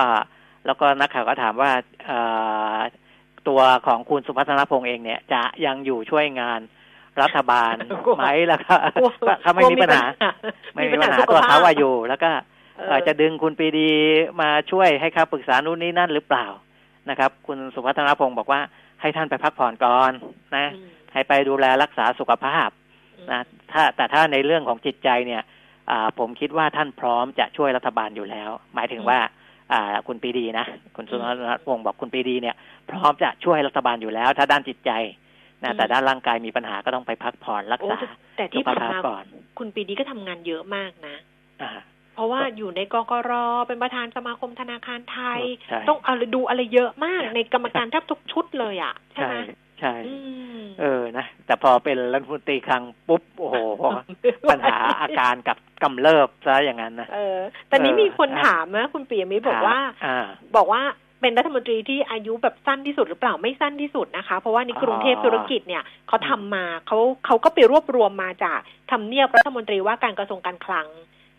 แล้วก็นักข่าวก็ถามว่าเอ่อตัวของคุณสุพัฒนพงศ์เองเนี่ย จะยังอยู่ช่วยงานรัฐบาลกลัวไหมแล้วก็กลัวเขาไม่มีปัญหา ไม่มีปัญหาสุขตัวภพเขาว่าอยู่แล้วก็เอเอ่อจะดึงคุณปรีดีมาช่วยให้คำปรึกษานู่นนี่นั่นหรือเปล่านะครับ คุณสุพัฒนพงศ์บอกว่าให้ท่านไปพักผ่อนก่อนนะอืมให้ไปดูแลรักษาสุขภาพ นะถ้าแต่ถ้าในเรื่องของจิตใจเนี่ยอ่าผมคิดว่าท่านพร้อมจะช่วยรัฐบาลอยู่แล้ว หมายถึงว่าอ่าคุณปรีดีนะคุณสุนทรพงศ์บอกคุณปรีดีเนี่ย พร้อมจะช่วยรัฐบาลอยู่แล้ว ถ้าด้านจิตใจนะแต่ด้านร่างกายมีปัญหาก็ต้องไปพักผ่อนรักโอ้ษาแต่สุที่ขผ่านภาพมาก่อนคุณปีดีก็ทำงานเยอะมากนะอ่าเพราะว่าอยู่ในกกรเป็นประธานสมาคมธนาคารไทยใช่ต้องอะไรดูอะไรเยอะมากในกรรมการแทบทุกชุดเลยอะ ใช่ใช่ไหมใช่อืม เออนะแต่พอเป็นรัฐมนตรีคลังปุ๊บโอ้โหปัญหาอาการกับกำเริบซะอย่างนั้นนะเออแต่นี้เออมีคนถามนะคุณปียมิตรบอกว่าอ่าบอกว่าเป็นรัฐมนตรีที่อายุแบบสั้นที่สุดหรือเปล่าไม่สั้นที่สุดนะคะ เพราะว่าในกรุงเทพอ๋อธุรกิจเนี่ยเขาทำมาเขาเขาก็ไปรวบรวมมาจากทำเนียบรัฐมนตรีว่าการกระทรวงการคลัง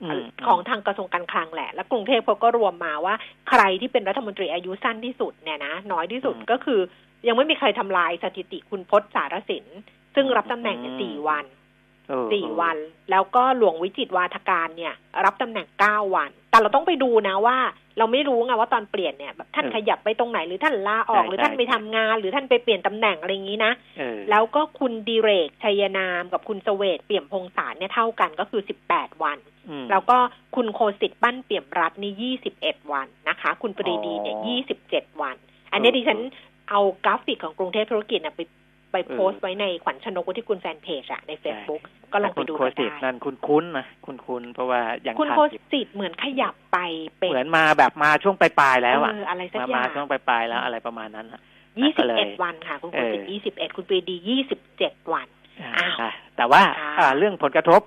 อืมของทางกระทรวงการคลังแหละ และกรุงเทพเขาก็รวมมาว่าใครที่เป็นรัฐมนตรีอายุสั้นที่สุดเนี่ยนะน้อยที่สุดอืมก็คือ ยังไม่มีใครทำลายสถิติคุณพจน์สารสิน ซึ่งรับตำแหน่งเนี่ยอืมสี่วันเออสี่วัน แล้วก็หลวงวิจิตรวาทการเนี่ย รับตำแหน่งเก้าวัน แต่เราต้องไปดูนะว่า เราไม่รู้ไงว่าตอนเปลี่ยนเนี่ยแบบท่านขยับไปตรงไหนหรือท่านลาออกหรือท่านไปทำงาน หรือท่านไปเปลี่ยนตำแหน่งอะไรอย่างนี้นะเออแล้วก็คุณดีเรกชัยนามกับคุณเสเวตเปี่ยมพงษารเนี่ยเท่ากันก็คือสิบแปดวันอืมแล้วก็คุณโคสิตปั้นเปี่ยมรัฐนี่ยี่สิบเอ็ดวันนะคะ คุณปรีดีเนี่ยอ๋อยี่สิบเจ็ดวัน อันนี้เออดิฉัน เอากราฟิกของกรุงเทพธุรกิจนะไปไปเออโพสต์ไว้ในขวัญชนกวุฒิกุลแฟนเพจอะใน Facebook ก็ลองไปดูคุณโคกันสิตได้นั่นคุณคุ้นๆนะคุณคุ้นๆเพราะว่ายังคุณทันโคอยู่สิตเหมือนขยับไปเป็นเหมือนมาแบบมาช่วงปลายๆแล้วอะเอออะไรสักมาอมาย่างช่วงปลายๆแล้วอะไรประมาณนั้นอะยี่ก็สิบเลเอ็ยดวันค่ะ คุณโคสิตเออยี่สิบเอ็ดคุณปรีดียี่สิบเจ็ดวันอ้าวอ่าแต่ว่าค่ะอ่าเรื่องผลกระทบ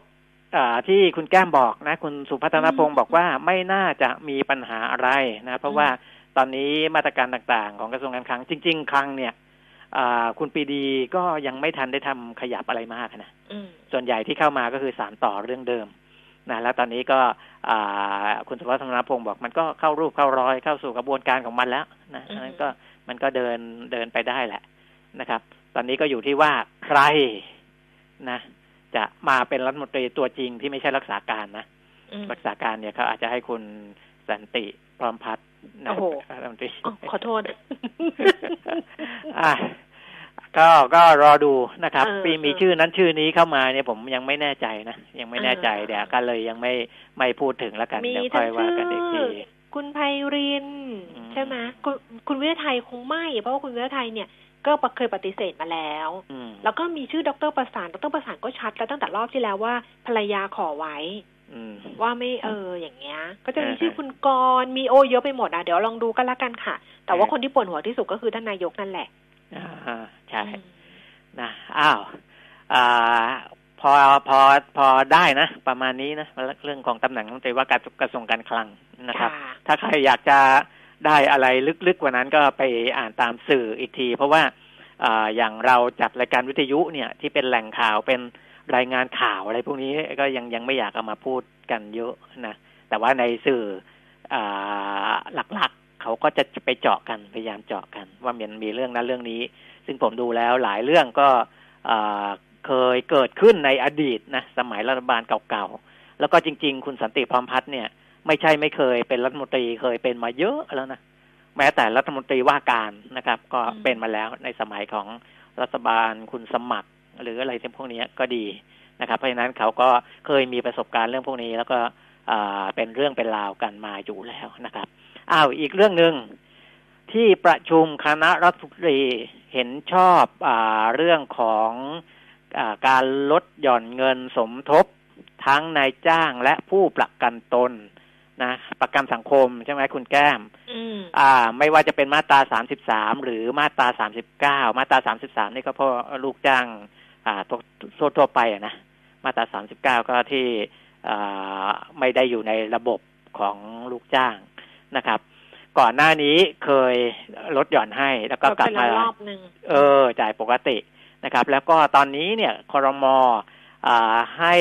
อ่าที่คุณแก้มบอกนะ คุณสุพัฒนพงอืศ์มบอกว่าไม่น่าจะมีปัญหาอะไรนะ เพราะอืมว่า ตอนนี้มาตรการต่างๆ ของกระทรวงการคลัง จริง ๆ คลังเนี่ยอ่าคุณปรีดีก็ยังไม่ทันได้ทำขยับอะไรมากนะอืมส่วนใหญ่ที่เข้ามาก็คือสารต่อเรื่องเดิมนะแล้วตอนนี้ก็อ่าคุณสุวัฒนพงศ์บอกมันก็เข้ารูปเข้ารอยเข้าสู่กระบวนการของมันแล้วนะอือฮึนั้นก็มันก็เดินเดินไปได้แหละนะครับ ตอนนี้ก็อยู่ที่ว่าใครนะ จะมาเป็นรัฐมนตรีตัวจริงที่ไม่ใช่รักษาการนะอืมรักษาการเนี่ยเขาอาจจะให้คุณสันติพร้อมพัฒน์นะ โอ้โหรัฐมนตรีอ๋อขอโทษอะก็ก็รอดูนะครับเออปีมีเออชื่อนั้นชื่อนี้เข้ามาเนี่ยผมยังไม่แน่ใจนะยังไม่แน่ใจเออเดี๋ยวก็เลยยังไม่ไม่พูดถึงแล้วกันมีเดี๋ยวทั้ค่องยว่ากันอีกทีชื่อคุณไพรินอืมใช่ไหมคุณคุณวิทยาไทยคงไม่ เพราะว่าคุณวิทยาไทยเนี่ยก็เคยปฏิเสธมาแล้วอืมแล้วก็มีชื่อดรประสานดรประสานก็ชัดแล้วตั้งแต่รอบที่แล้วว่าภรรยาขอไว้อืม ว่าไม่เอออย่างเงี้ย ก็จะมีเออชื่อคุณกรณ์มีโอเยอะไปหมดอะ เดี๋ยวลองดูกันละกันค่ะ แต่ว่าเออคนที่ปวดหัวที่สุดก็คือท่านนายกนั่นแหละอ่าใช่อืมนะอ้าวอ่าพอพอพอได้นะ ประมาณนี้นะเรื่องของตำแหน่งรัฐมนตรีว่าการกระทรวงการคลังนะครับค่ะถ้าใครอยากจะได้อะไรลึกๆกว่านั้นก็ไปอ่านตามสื่ออีกที เพราะว่าอ่าอย่างเราจัดรายการวิทยุเนี่ยที่เป็นแหล่งข่าวเป็น รายงานข่าวอะไรพวกนี้ก็ยังยังไม่อยากเอามาพูดกันเยอะนะ แต่ว่าในสื่ออ่าหลักๆ เขาก็จะไปเจาะกันพยายามเจาะกัน ว่ามันมีเรื่องนั้นเรื่องนี้ ซึ่งผมดูแล้วหลายเรื่องก็อ่าเคยเกิดขึ้นในอดีตนะสมัยรัฐบาลเก่าๆ แล้วก็จริง ๆ คุณสันติพร้อมพัฒน์เนี่ย ไม่ใช่ไม่เคยเป็นรัฐมนตรีเคยเป็นมาเยอะแล้วนะแม้แต่รัฐมนตรีว่าการนะครับ ก็อืมเป็นมาแล้วในสมัยของรัฐบาลคุณสมัคร หรืออะไรพวกนี้ก็ดีนะครับ เพราะฉะนั้นเขาก็เคยมีประสบการณ์เรื่องพวกนี้ แล้วก็อ่าเป็นเรื่องเป็นราวกันมาอยู่แล้วนะครับอ้าวอีกเรื่องหนึ่งที่ประชุมคณะรัฐมนตรีเห็นชอบอาเรื่องของอาการลดหย่อนเงินสมทบทั้งนายจ้างและผู้ประกันตนนะประกันสังคมใช่ไหมคุณแก้มอืมอ่า ไม่ว่าจะเป็นมาตรา33หรือมาตรา39มาตรา33นี่ก็เพราะลูกจ้าง อ่าทั่วทั่วไปอะนะมาตรา39ก็ที่อ่าไม่ได้อยู่ในระบบของลูกจ้างนะครับ ก่อนหน้านี้เคยลดหย่อนให้แล้วก็กลับไปมาแล้วรอบหนึ่งเออ จ่ายปกตินะครับ แล้วก็ตอนนี้เนี่ยคอรมอ่าให้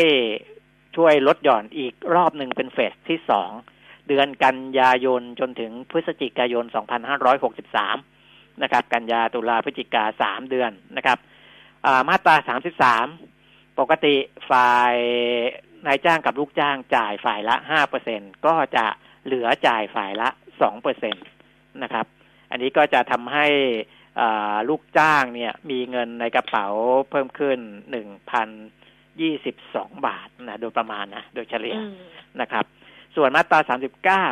ช่วยลดหย่อนอีกรอบหนึ่งเป็นเฟสที่สองเดือนกันยายนจนถึงพฤศจิกายน 2563 นะครับ กันยาตุลาพฤศจิกาสามเดือนนะครับอ่า มาตรา33ปกติฝ่ายนายจ้างกับลูกจ้างจ่ายฝ่ายละ5%ก็จะเหลือจ่ายฝ่ายละ2%นะครับ อันนี้ก็จะทำให้อ่าลูกจ้างเนี่ย มีเงินในกระเป๋าเพิ่มขึ้นหนึ่งพันยี่สิบสองบาทนะโดยประมาณนะโดยเฉลี่ยอืมนะครับ ส่วนมาตราสามสิบเก้า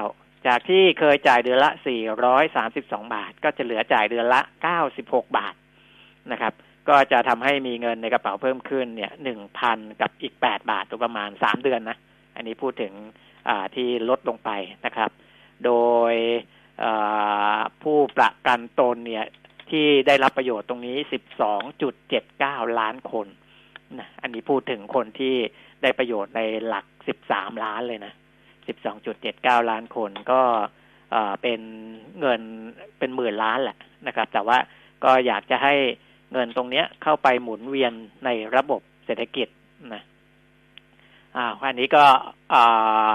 จากที่เคยจ่ายเดือนละสี่ร้อยสามสิบสองบาท ก็จะเหลือจ่ายเดือนละเก้าสิบหกบาทนะครับ ก็จะทำให้มีเงินในกระเป๋าเพิ่มขึ้นเนี่ยหนึ่งพันกับอีกแปดบาทตัวประมาณสามเดือนนะ อันนี้พูดถึงที่ลดลงไปนะครับ โดยผู้ประกันตนเนี่ยที่ได้รับประโยชน์ตรงนี้12.79ล้านคนนะอันนี้พูดถึงคนที่ได้ประโยชน์ในหลัก13ล้านเลยนะ12.79ล้านคนก็เป็นเงินเป็นหมื่นล้านแหละนะครับ แต่ว่าก็อยากจะให้ เงินตรงเนี้ยเข้าไปหมุนเวียนในระบบเศรษฐกิจนะอ่าอันนี้ก็อ่า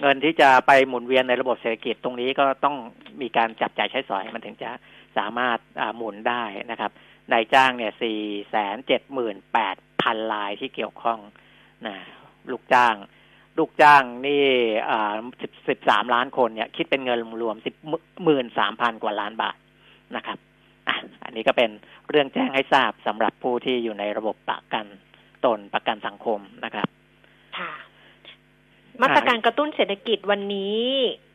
เงินที่จะไปหมุนเวียนในระบบเศรษฐกิจตรงนี้ก็ต้องมีการจับจ่ายใช้สอยมันถึงจะสามารถาหมุนได้นะครับนายจ้างเนี่ยสี่แสนเจ็ดหมื่นแปดพันลายที่เกี่ยวข้องนะลูกจ้าง ลูกจ้างนี่อ่าสิบสิบสามล้านคนเนี่ย คิดเป็นเงินรวมสิบหมื่นสามพันกว่าล้านบาทนะครับ อะอันนี้ก็เป็นเรื่องแจ้งให้ทราบสำหรับผู้ที่อยู่ในระบบประกันตนประกันสังคมนะครับ ค่ะ มาตรการกระตุ้นเศรษฐกิจวันนี้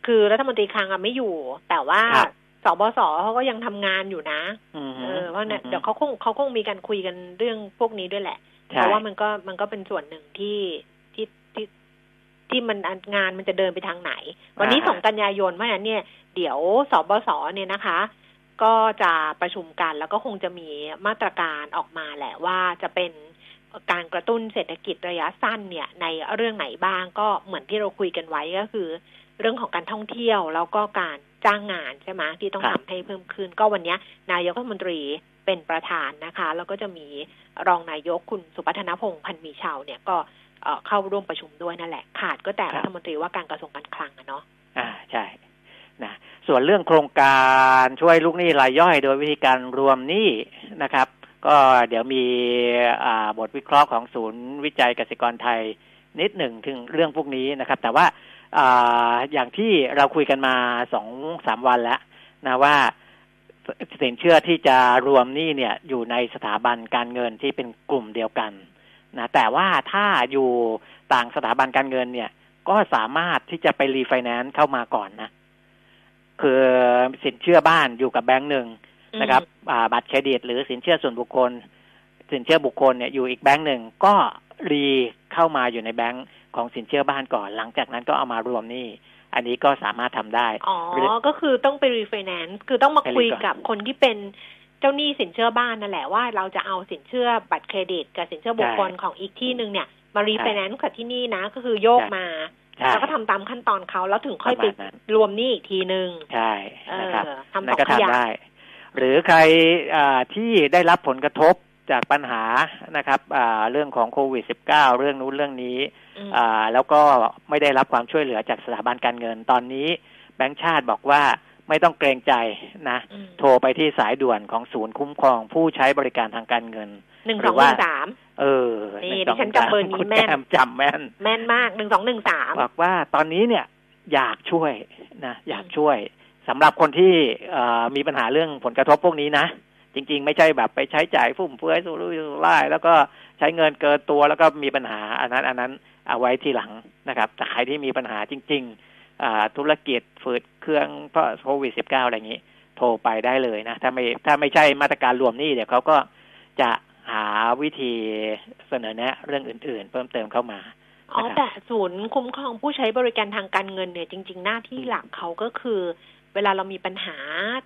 คือรัฐมนตรีคลังอะไม่อยู่ แต่ว่าครับสบสเขาก็ยังทำงานอยู่นะอืมเออเพราะเนี่ยอืมเดี๋ยวเขาคงเขาคงมีการคุยกันเรื่องพวกนี้ด้วยแหละใช่เพราะว่ามันก็มันก็เป็นส่วนหนึ่งที่ที่ที่ที่มันงานมันจะเดินไปทางไหน วันนี้สองกันยายนเพราะฉะนั้นเนี่ย เดี๋ยวสบสเนี่ยนะคะ ก็จะประชุมกันแล้วก็คงจะมีมาตรการออกมาแหละว่าจะเป็นการกระตุ้นเศรษฐกิจระยะสั้นเนี่ยในเรื่องไหนบ้างก็เหมือนที่เราคุยกันไว้ก็คือ เรื่องของการท่องเที่ยวแล้วก็การจ้างงานใช่ไหมที่ต้องทำให้เพิ่มขึ้น ก็วันนี้นายกรัฐมนตรีเป็นประธานนะคะ แล้วก็จะมีรองนายกคุณสุพัฒนพงษ์พันมีชาวเนี่ยก็เข้าร่วมประชุมด้วยนั่นแหละ ขาดก็แต่รัฐมนตรีว่าการกระทรวงการคลังอะเนาะอ่าใช่นะ ส่วนเรื่องโครงการช่วยลูกหนี้รายย่อย โดยวิธีการรวมหนี้นะครับ ก็เดี๋ยวมีบทวิเคราะห์ของศูนย์วิจัยเกษตรกรไทยนิดหนึ่งถึงเรื่องพวกนี้นะครับ แต่ว่าออย่างที่เราคุยกันมาสองสามวันแล้วนะว่าสินเชื่อที่จะรวมหนี้เนี่ยอยู่ในสถาบันการเงินที่เป็นกลุ่มเดียวกันนะแต่ว่าถ้าอยู่ต่างสถาบันการเงินเนี่ย ก็สามารถที่จะไปรีไฟแนนซ์เข้ามาก่อนนะ คือสินเชื่อบ้านอยู่กับแบงก์หนึ่งนะครับอ่าบัตรเครดิต หรือสินเชื่อส่วนบุคคล สินเชื่อบุคคลเนี่ยอยู่อีกแบงก์หนึ่งก็รีเข้ามาอยู่ในแบงก์ของสินเชื่อบ้านก่อน หลังจากนั้นก็เอามารวมหนี้อันนี้ก็สามารถทำได้ อ๋อหรือก็คือต้องไปรีไฟแนนซ์คือต้องมาไปรีคุยก่อนกับคนที่เป็นเจ้าหนี้สินเชื่อบ้านนั่นแหละว่าเราจะเอาสินเชื่อบัตรเครดิต กับสินเชื่อบุคคลของอีกที่หนึ่งเนี่ย มารีไฟแนนซ์กับที่นี่นะ ก็คือโยกมาใช่ แล้วก็ทำตามขั้นตอนเขาแล้วถึงค่อยปไประมาณนั้นรวมหนี้อีกทีหนึ่งใช่เออนะครับทำสนั่อนงก็ขยัทำกได้ หรือใครอ่าที่ได้รับผลกระทบจากปัญหานะครับอ่าเรื่องของโควิด -19 เรื่องนู้นเรื่องนี้อืมอ่าแล้วก็ไม่ได้รับความช่วยเหลือจากสถาบันการเงินตอนนี้ แบงก์ชาติบอกว่าไม่ต้องเกรงใจนะอืมโทรไปที่สายด่วนของศูนย์คุ้มครองผู้ใช้บริการทางการเงิน หนึ่งหสรือองหว่านึ่งสามเออนี่หงสงดิฉันจำเบอร์นี้คุณแม่นแอมจำแม่นแม่นมากหนึ่งสองหนึ่งสามบอกว่าตอนนี้เนี่ยอยากช่วยนะอยากช่วยสำหรับคนที่เอ่อมีปัญหาเรื่องผลกระทบพวกนี้นะ จริง ๆ ไม่ใช่แบบไปใช้จ่ายฟุ่มเฟือยสุรุ่ยสุร่ายแล้วก็ใช้เงินเกินตัวแล้วก็มีปัญหาอันนั้นอันนั้นเอาไว้ทีหลังนะครับ แต่ใครที่มีปัญหาจริงๆอ่าธุรกิจฝืดเครื่องเพราะโควิดสิบเก้าอะไรอย่างนี้ โทรไปได้เลยนะ ถ้าไม่ถ้าไม่ใช่มาตรการรวมหนี้เดี๋ยวเขาก็จะ หาวิธีเสนอแนะเรื่องอื่น ๆ เพิ่มเติมเข้ามาอ๋อนะครับแต่ศูนย์คุ้มครองผู้ใช้บริการทางการเงินเนี่ยจริง ๆ หน้าที่หลักเขาก็คือ เวลาเรามีปัญหา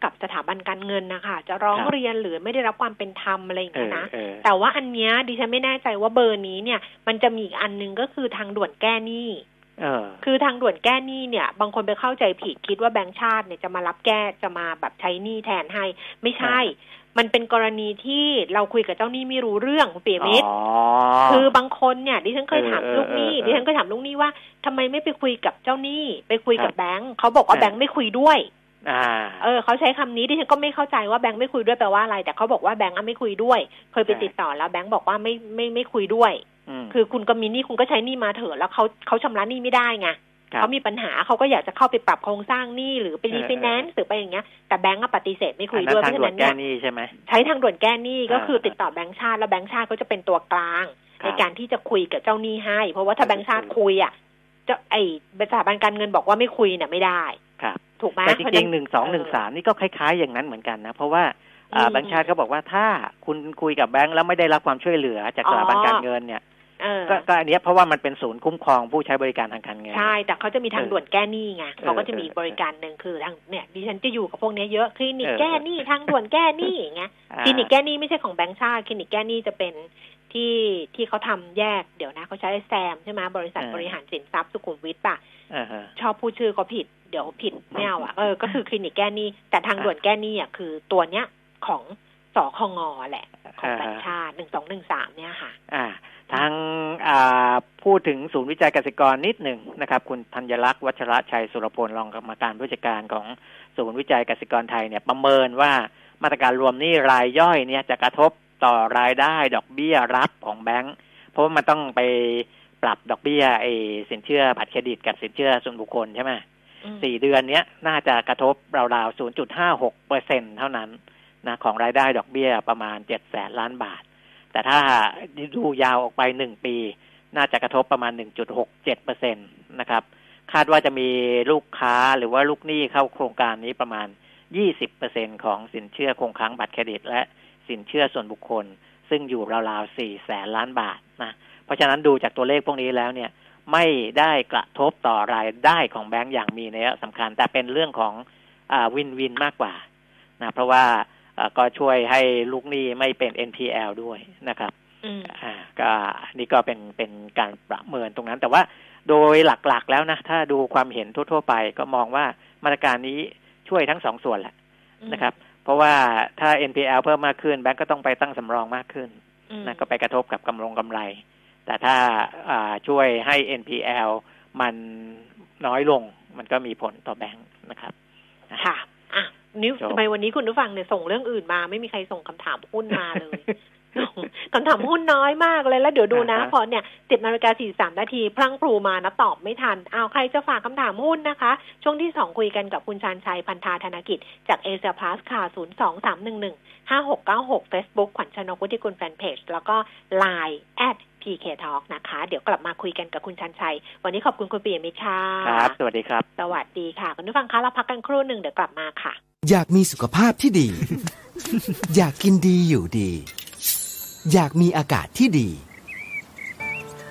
กับสถาบันการเงินนะคะจะร้องครับเรียนหรือไม่ได้รับความเป็นธรรมอะไรอย่างเอเงี้ยอนะเออแต่ว่าอันเนี้ยดิฉันไม่แน่ใจว่าเบอร์นี้เนี่ย มันจะมีอีกอันหนึงก็คือทางด่วนแก้หนี้เออคือทางด่วนแก้หนี้เนี่ย บางคนไปเข้าใจผิดคิดว่าแบงก์ชาติเนี่ยจะมารับแก้จะมาแบบใช้หนี้แทนให้ ไม่ใช่ มันเป็นกรณีที่เราคุยกับเจ้าหนี้ไม่รู้เรื่องคุณเปียมิตรอ๋อคือบางคนเนี่ยดิฉันเคยถามเออลูกหนี้เออเออดิฉันเคยถามลูกหนี้ว่าทำไมไม่ไปคุยกับเจ้าหนี้ไปคุยกับครับแบงค์เขาบอกว่าเออแบงค์ไม่คุยด้วยอ่าเออเขาใช้คำนี้ดิฉันก็ไม่เข้าใจว่าแบงค์ไม่คุยด้วยแปลว่าอะไร แต่เขาบอกว่าแบงค์อะไม่คุยด้วย เคยไปใช่ติดต่อแล้วแบงค์บอกว่าไม่ไม่ไม่คุยด้วยมคือคุณก็มีหนี้คุณก็ใช้หนี้มาเถอะแล้วเขาเขาชำระหนี้ไม่ได้ไงครับ เขามีปัญหาเขาก็อยากจะเข้าไปปรับโครงสร้างหนี้หรือไปเออรีไฟแนนซ์หรือไปอย่างเงี้ย แต่แบงก์ก็ปฏิเสธไม่คุอัยนนั้ด้วยนเพทางราะฉะด่วนั้นนเนี่แก้ยหนี้ใช่ไหมใช้ทางด่วนแก้หนี้ก็คือเออติดต่อแบงก์ชาติแล้วแบงก์ชาติก็จะเป็นตัวกลางครับในการที่จะคุยกับเจ้าหนี้ให้ เพราะว่าถ้าเออแบงก์ชาติคุยอะจะไอ้สถาบันการเงินบอกว่าไม่คุยเนี่ยไม่ได้ครับถูกไหมแต่จเพาะริฉะงๆหนึ่งสองหนึ่งสามนี่ก็คล้ายๆ อย่างนั้นเหมือนกันนะ เพราะว่าอ่าอืมแบงก์ชาติเขาบอกว่าถ้าคุณคุยกับแบงก์แล้วไม่ได้รับความช่วยเหลือจากอ๋อสถาบันการเงินเนี่ยเออ ก็ก็อันเนี้ยเพราะว่ามันเป็นศูนย์คุ้มครองผู้ใช้บริการทางการเงินใช่ แต่เขาจะมีทางเออด่วนแก้หนี้ไงเขาก็จะมีเออบริการหนึ่งคือทางเนี่ยดิฉันจะอยู่กับพวกเนี้ยเยอะคลินิกเออแก้หนี้ทางด่วนแก้หนี้อย่างเงี้ยอ่าคลินิกแก้หนี้ไม่ใช่ของแบงก์ชาติคลินิกแก้หนี้จะเป็นที่ที่เขาทำแยกเดี๋ยวนะเขาใช้แซมใช่ไหมบริษัทบริหารสินทรัพย์สุขุมวิทป่ะอ่าฮะชอบพูดชื่อก็ผิดเดี๋ยวผิดไม่เอาอะเออก็คือคลินิกแก้หนี้แต่ทางด่วนแก้หนี้อะคือตัวเนี้ยของสคงแหละ ของแบงก์ชาติหนึ่งสองหนึ่งสามเนี่ยค่ะ อ่า ทางอ่าพูดถึงศูนย์วิจัยเกษตรกรนิดหนึ่งนะครับ คุณธัญลักษณ์วัชระชัยสุรพลรองกรรมการผู้จัดการของศูนย์วิจัยเกษตรกรไทยเนี่ยประเมินว่ามาตรการรวมหนี้รายย่อยเนี่ยจะกระทบต่อรายได้ดอกเบี้ยรับของแบงก์เพราะว่ามันต้องไปปรับดอกเบี้ยไอ้สินเชื่อบัตรเครดิตกับสินเชื่อส่วนบุคคลใช่ไหมอืมสี่เดือนเนี้ยน่าจะกระทบราวๆ 0.56เปอร์เซ็นเท่านั้นนะของรายได้ดอกเบี้ยประมาณ7แสนล้านบาท แต่ถ้าดูยาวออกไปหนึ่งปี น่าจะกระทบประมาณ1.67เจ็ดเปอร์เซ็นตนะครับ คาดว่าจะมีลูกค้าหรือว่าลูกหนี้เข้าโครงการนี้ประมาณ20เปอร์เซ็นของสินเชื่อคงค้างบัตรเครดิต และสินเชื่อส่วนบุคคล ซึ่งอยู่ราวๆ4แสนล้านบาทนะ เพราะฉะนั้นดูจากตัวเลขพวกนี้แล้วเนี่ย ไม่ได้กระทบต่อรายได้ของแบงก์อย่างมีนัยสำคัญ แต่เป็นเรื่องของอวินวินมากกว่านะเพราะว่า ก็ช่วยให้ลูกหนี้ไม่เป็น NPL ด้วยนะครับอืมอ่าก็นี่ก็เป็นเป็นการประเมินตรงนั้น แต่ว่าโดยหลักๆแล้วนะ ถ้าดูความเห็นทั่ว ๆ ไปก็มองว่ามาตรการนี้ช่วยทั้งสองส่วนแหละนะครับ เพราะว่าถ้า NPL เพิ่มมากขึ้นแบงก์ก็ต้องไปตั้งสำรองมากขึ้นอืมนะก็ไปกระทบกับกำลงกำไร แต่ถ้าอ่าช่วยให้ NPL มันน้อยลงมันก็มีผลต่อแบงค์นะครับค่ะอะ นิ้วทำไมวันนี้คุณผู้ฟังเนี่ยส่งเรื่องอื่นมา ไม่มีใครส่งคำถามหุ้นมาเลย คำถามหุ้นน้อยมากเลยแล้วเดี๋ยวดูนะ พอเนี่ยสิบนาฬิกาสี่สามนาทีพรั่งพรูมานะตอบไม่ทันอ้าวใครจะฝากคำถามหุ้นนะคะ ช่วงที่สองคุยกันกับคุณชานชัยพันธาธนกิจ จากเอเชียพลัสค่ะศูนย์สองสามหนึ่งหนึ่งห้าหกเก้าหกเฟซบุ๊กขวัญชนกวุฒิกุลแฟนเพจแล้วก็ไลน์แอด PK Talk นะคะ เดี๋ยวกลับมาคุยกันกับคุณชันชัย วันนี้ขอบคุณคุณปียมิตรค่ะครับ สวัสดีครับ สวัสดีค่ะ คุณผู้ฟังคะเราพักกันครู่หนึ่งเดี๋ยวกลับมาค่ะ อยากมีสุขภาพที่ดี อยากกินดีอยู่ดี อยากมีอากาศที่ดี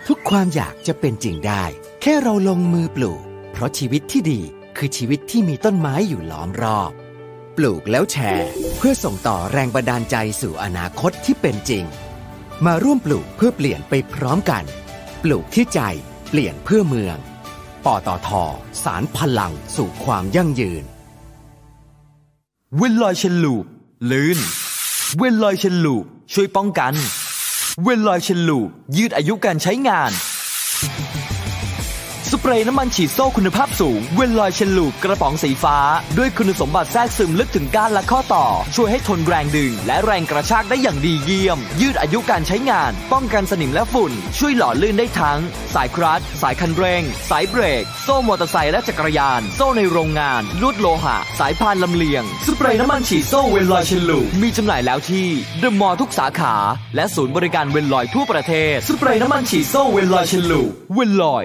ทุกความอยากจะเป็นจริงได้ แค่เราลงมือปลูก เพราะชีวิตที่ดีคือชีวิตที่มีต้นไม้อยู่ล้อมรอบ ปลูกแล้วแชร์ เพื่อส่งต่อแรงบันดาลใจสู่อนาคตที่เป็นจริง มาร่วมปลูกเพื่อเปลี่ยนไปพร้อมกัน ปลูกที่ใจ เปลี่ยนเพื่อเมืองปตทสารพลังสู่ความยั่งยืนเวนลอย Chain Lube ลื่น เวนลอย Chain Lube ช่วยป้องกัน เวนลอย Chain Lube ยืดอายุการใช้งาน สเปรย์น้ำมันฉีดโซ่คุณภาพสูง เวนลอย Chain Lube กระป๋องสีฟ้า ด้วยคุณสมบัติแทรกซึมลึกถึงก้านและข้อต่อ ช่วยให้ทนแรงดึง และแรงกระชากได้อย่างดีเยี่ยม ยืดอายุการใช้งาน ป้องกันสนิมและฝุ่น ช่วยหล่อลื่นได้ทั้ง สายคลัตช์สายคันเร่ง สายเบรก โซ่มอเตอร์ไซค์และจักรยาน โซ่ในโรงงาน ลวดโลหะ สายพานลำเลียง สเปรย์น้ำมันฉีดโซ่เวนลอย Chain Lube มีจำหน่ายแล้วที่เดอะมอลล์ทุกสาขา และศูนย์บริการเวนลอยทั่วประเทศสเปรย์น้ำมันฉีดโซ่เวนลอย Chain Lube เวนลอย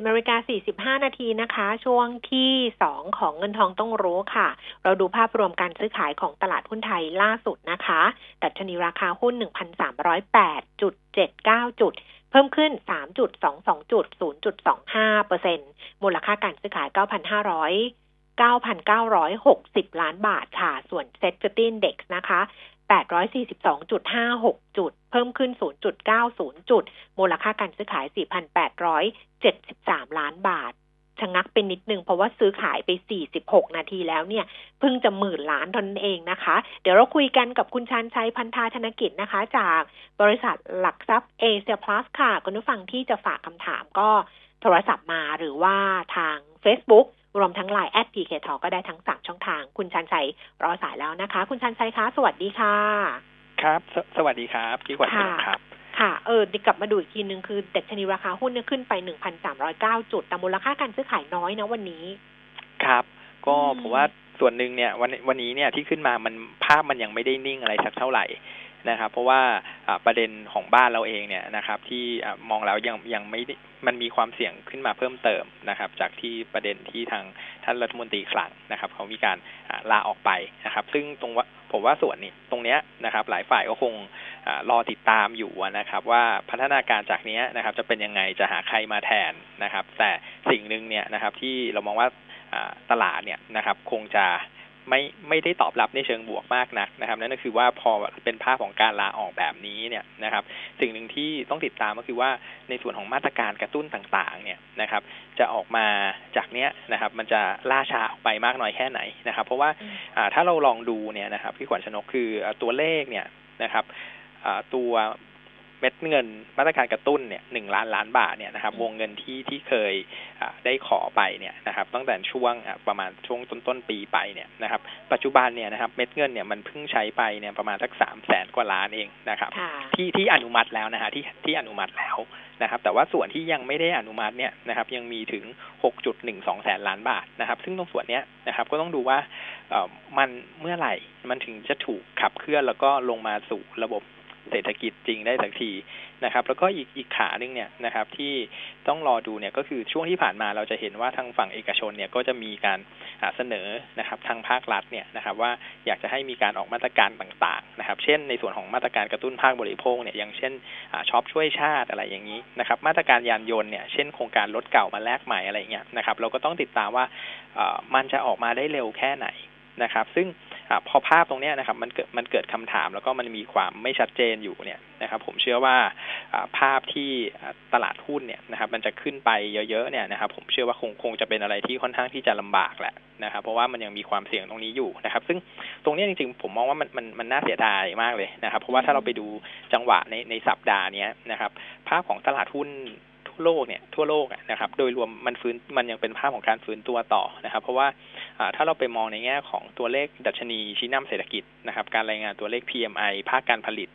10นาฬิกา45 นาทีนะคะ ช่วงที่ 2 ของเงินทองต้องรู้ค่ะ เราดูภาพรวมการซื้อขายของตลาดหุ้นไทยล่าสุดนะคะ ดัชนีราคาหุ้น 1,308.79 จุด เพิ่มขึ้น 3.22 จุด 0.25เปอร์เซ็นต์มูลค่าการซื้อขาย 9,500 9,960 ล้านบาทค่ะ ส่วน SET Fifty Index นะคะ 842.56 จุด เพิ่มขึ้น 0.90 จุด มูลค่าการซื้อขาย 4,873 ล้านบาทชะงักเป็นนิดนึงเพราะว่าซื้อขายไป 46 นาทีแล้วเนี่ยเพิ่งจะหมื่นล้านเท่านั้นเองนะคะ เดี๋ยวเราคุยกันกับคุณชันชัยพันธาธนกิจนะคะ จากบริษัทหลักทรัพย์เอเชียพลัสค่ะ คุณผู้ฟังที่จะฝากคำถามก็โทรศัพท์มาหรือว่าทาง Facebook รวมทั้งไลน์แอด PK Talk ก็ได้ทั้งสามช่องทาง คุณชันชัยรอสายแล้วนะคะ คุณชันชัยคะ สวัสดีค่ะ ครับสสวัสดีครับพี่ขวัญครับค่ะเออเดี๋ยวกลับมาดูอีกทีนึงคือดัชนีราคาหุ้นเนี่ยขึ้นไปหนึ่งพันสามร้อยเก้าจุด แต่มูลค่าการซื้อขายน้อยนะวันนี้ ครับ ก็ผมว่าส่วนหนึ่งเนี่ยวันวันนี้เนี่ยที่ขึ้นมามันภาพมันยังไม่ได้นิ่งอะไรสักเท่าไหร่ นะครับ เพราะว่าประเด็นของบ้านเราเองเนี่ยนะครับ ที่มองแล้วยังยังไม่มันมีความเสี่ยงขึ้นมาเพิ่มเติมนะครับ จากที่ประเด็นที่ทางท่านรัฐมนตรีคลังนะครับ เขามีการลาออกไปนะครับ ซึ่งตรงว่าผมว่าส่วนนี้ตรงเนี้ยนะครับ หลายฝ่ายก็คงอรอติดตามอยู่นะครับ ว่าพัฒนาการจากนี้นะครับ จะเป็นยังไงจะหาใครมาแทนนะครับ แต่สิ่งหนึ่งเนี่ยนะครับ ที่เรามองว่าตลาดเนี่ยนะครับ คงจะ ไม่ไม่ได้ตอบรับในเชิงบวกมากนักนะครับ นั่นก็คือว่าพอเป็นภาพของการลาออกแบบนี้เนี่ยนะครับ สิ่งหนึ่งที่ต้องติดตามก็คือว่าในส่วนของมาตรการกระตุ้นต่างๆ เนี่ยนะครับ จะออกมาจากเนี้ยนะครับ มันจะล่าช้าออกไปมากน้อยแค่ไหนนะครับ เพราะว่าถ้าเราลองดูเนี่ยนะครับพี่ขวัญชนกคือตัวเลขเนี่ยนะครับตัว เม็ดเงินมาตรการกระตุ้นเนี่ยหนึ่งล้านล้านบาทเนี่ยนะครับ วงเงินที่ที่เคยได้ขอไปเนี่ยนะครับ ตั้งแต่ช่วงประมาณช่วงต้นต้นปีไปเนี่ยนะครับ ปัจจุบันเนี่ยนะครับ เม็ดเงินเนี่ยมันเพิ่งใช้ไปเนี่ยประมาณสักสามแสนกว่าล้านเองนะครับ ที่ที่อนุมัติแล้วนะฮะที่ที่อนุมัติแล้วนะครับ แต่ว่าส่วนที่ยังไม่ได้อนุมัติเนี่ยนะครับ ยังมีถึง 6.12 แสนล้านบาทนะครับ ซึ่งตรงส่วนนี้นะครับ ก็ต้องดูว่ามันเมื่อไหร่มันถึงจะถูกขับเคลื่อนแล้วก็ลงมาสู่ระบบ เศรษฐกิจจริงได้สักทีนะครับ แล้วก็อีกอีกขาหนึ่งเนี่ยนะครับ ที่ต้องรอดูเนี่ยก็คือช่วงที่ผ่านมาเราจะเห็นว่าทางฝั่งเอกชนเนี่ยก็จะมีการเสนอนะครับ ทางภาครัฐเนี่ยนะครับ ว่าอยากจะให้มีการออกมาตรการต่างๆนะครับ เช่น ในส่วนของมาตรการกระตุ้นภาคบริโภคเนี่ยอย่างเช่นช็อปช่วยชาติอะไรอย่างนี้นะครับ มาตรการยานยนต์เนี่ยเช่นโครงการรถเก่ามาแลกใหม่อะไรเงี้ยนะครับ เราก็ต้องติดตามว่ามันจะออกมาได้เร็วแค่ไหนนะครับ ซึ่ง พอภาพตรงนี้นะครับมันเกิดมันเกิดคำถามแล้วก็มันมีความไม่ชัดเจนอยู่เนี่ยนะครับผมเชื่อว่าภาพที่ตลาดหุ้นเนี่ยนะครับมันจะขึ้นไปเยอะๆเนี่ยนะครับผมเชื่อว่าคงคงจะเป็นอะไรที่ค่อนข้างที่จะลำบากแหละนะครับเพราะว่ามันยังมีความเสี่ยงตรงนี้อยู่นะครับ ซึ่งตรงนี้จริงๆ ผมมองว่ามันมันมันน่าเสียดายมากเลยนะครับ เพราะว่าถ้าเราไปดูจังหวะในในสัปดาห์นี้นะครับ ภาพของตลาดหุ้นโลกเนี่ยทั่วโลกนะครับ โดยรวมมันฟื้นมันยังเป็นภาพของการฟื้นตัวต่อนะครับ เพราะว่า ถ้าเราไปมองในแง่ของตัวเลขดัชนีชี้นำเศรษฐกิจนะครับ การรายงานตัวเลข PMI ภาคการผลิต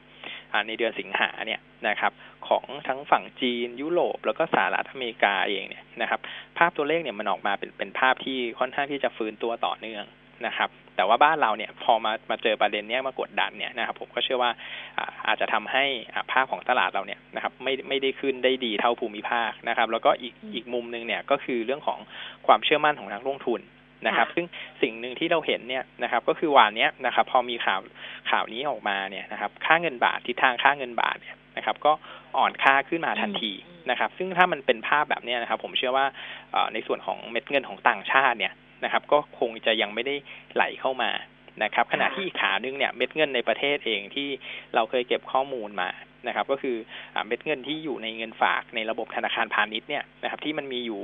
ในเดือนสิงหาเนี่ยนะครับ ของทั้งฝั่งจีน ยุโรปแล้วก็สหรัฐอเมริกาเองเนี่ยนะครับ ภาพตัวเลขเนี่ยมันออกมาเป็นเป็นภาพที่ค่อนข้างที่จะฟื้นตัวต่อเนื่องนะครับ แต่ว่าบ้านเราเนี่ยพอมามาเจอประเด็นเนี้ยมากดดันเนี่ยนะครับ ผมก็เชื่อว่าอาจจะทำให้ภาพของตลาดเราเนี่ยนะครับ ไม่ไม่ได้ขึ้นได้ดีเท่าภูมิภาคนะครับ แล้วก็อีกอีกมุมหนึ่งเนี่ยก็คือเรื่องของความเชื่อมั่นของนักลงทุน นะครับ ซึ่งสิ่งหนึ่งที่เราเห็นเนี่ยนะครับ ก็คือวันนี้นะครับ พอมีข่าวข่าวนี้ออกมาเนี่ยนะครับ ค่าเงินบาททิศทางค่าเงินบาทเนี่ยนะครับ ก็อ่อนค่าขึ้นมาทันทีนะครับ ซึ่งถ้ามันเป็นภาพแบบนี้นะครับ ผมเชื่อว่าในส่วนของเม็ดเงินของต่างชาติเนี่ยนะครับ ก็คงจะยังไม่ได้ไหลเข้ามานะครับขณะที่อีกขานึงเนี่ยเม็ดเงินในประเทศเองที่เราเคยเก็บข้อมูลมานะครับ ก็คือเม็ดเงินที่อยู่ในเงินฝากในระบบธนาคารพาณิชย์เนี่ยนะครับ ที่มันมีอยู่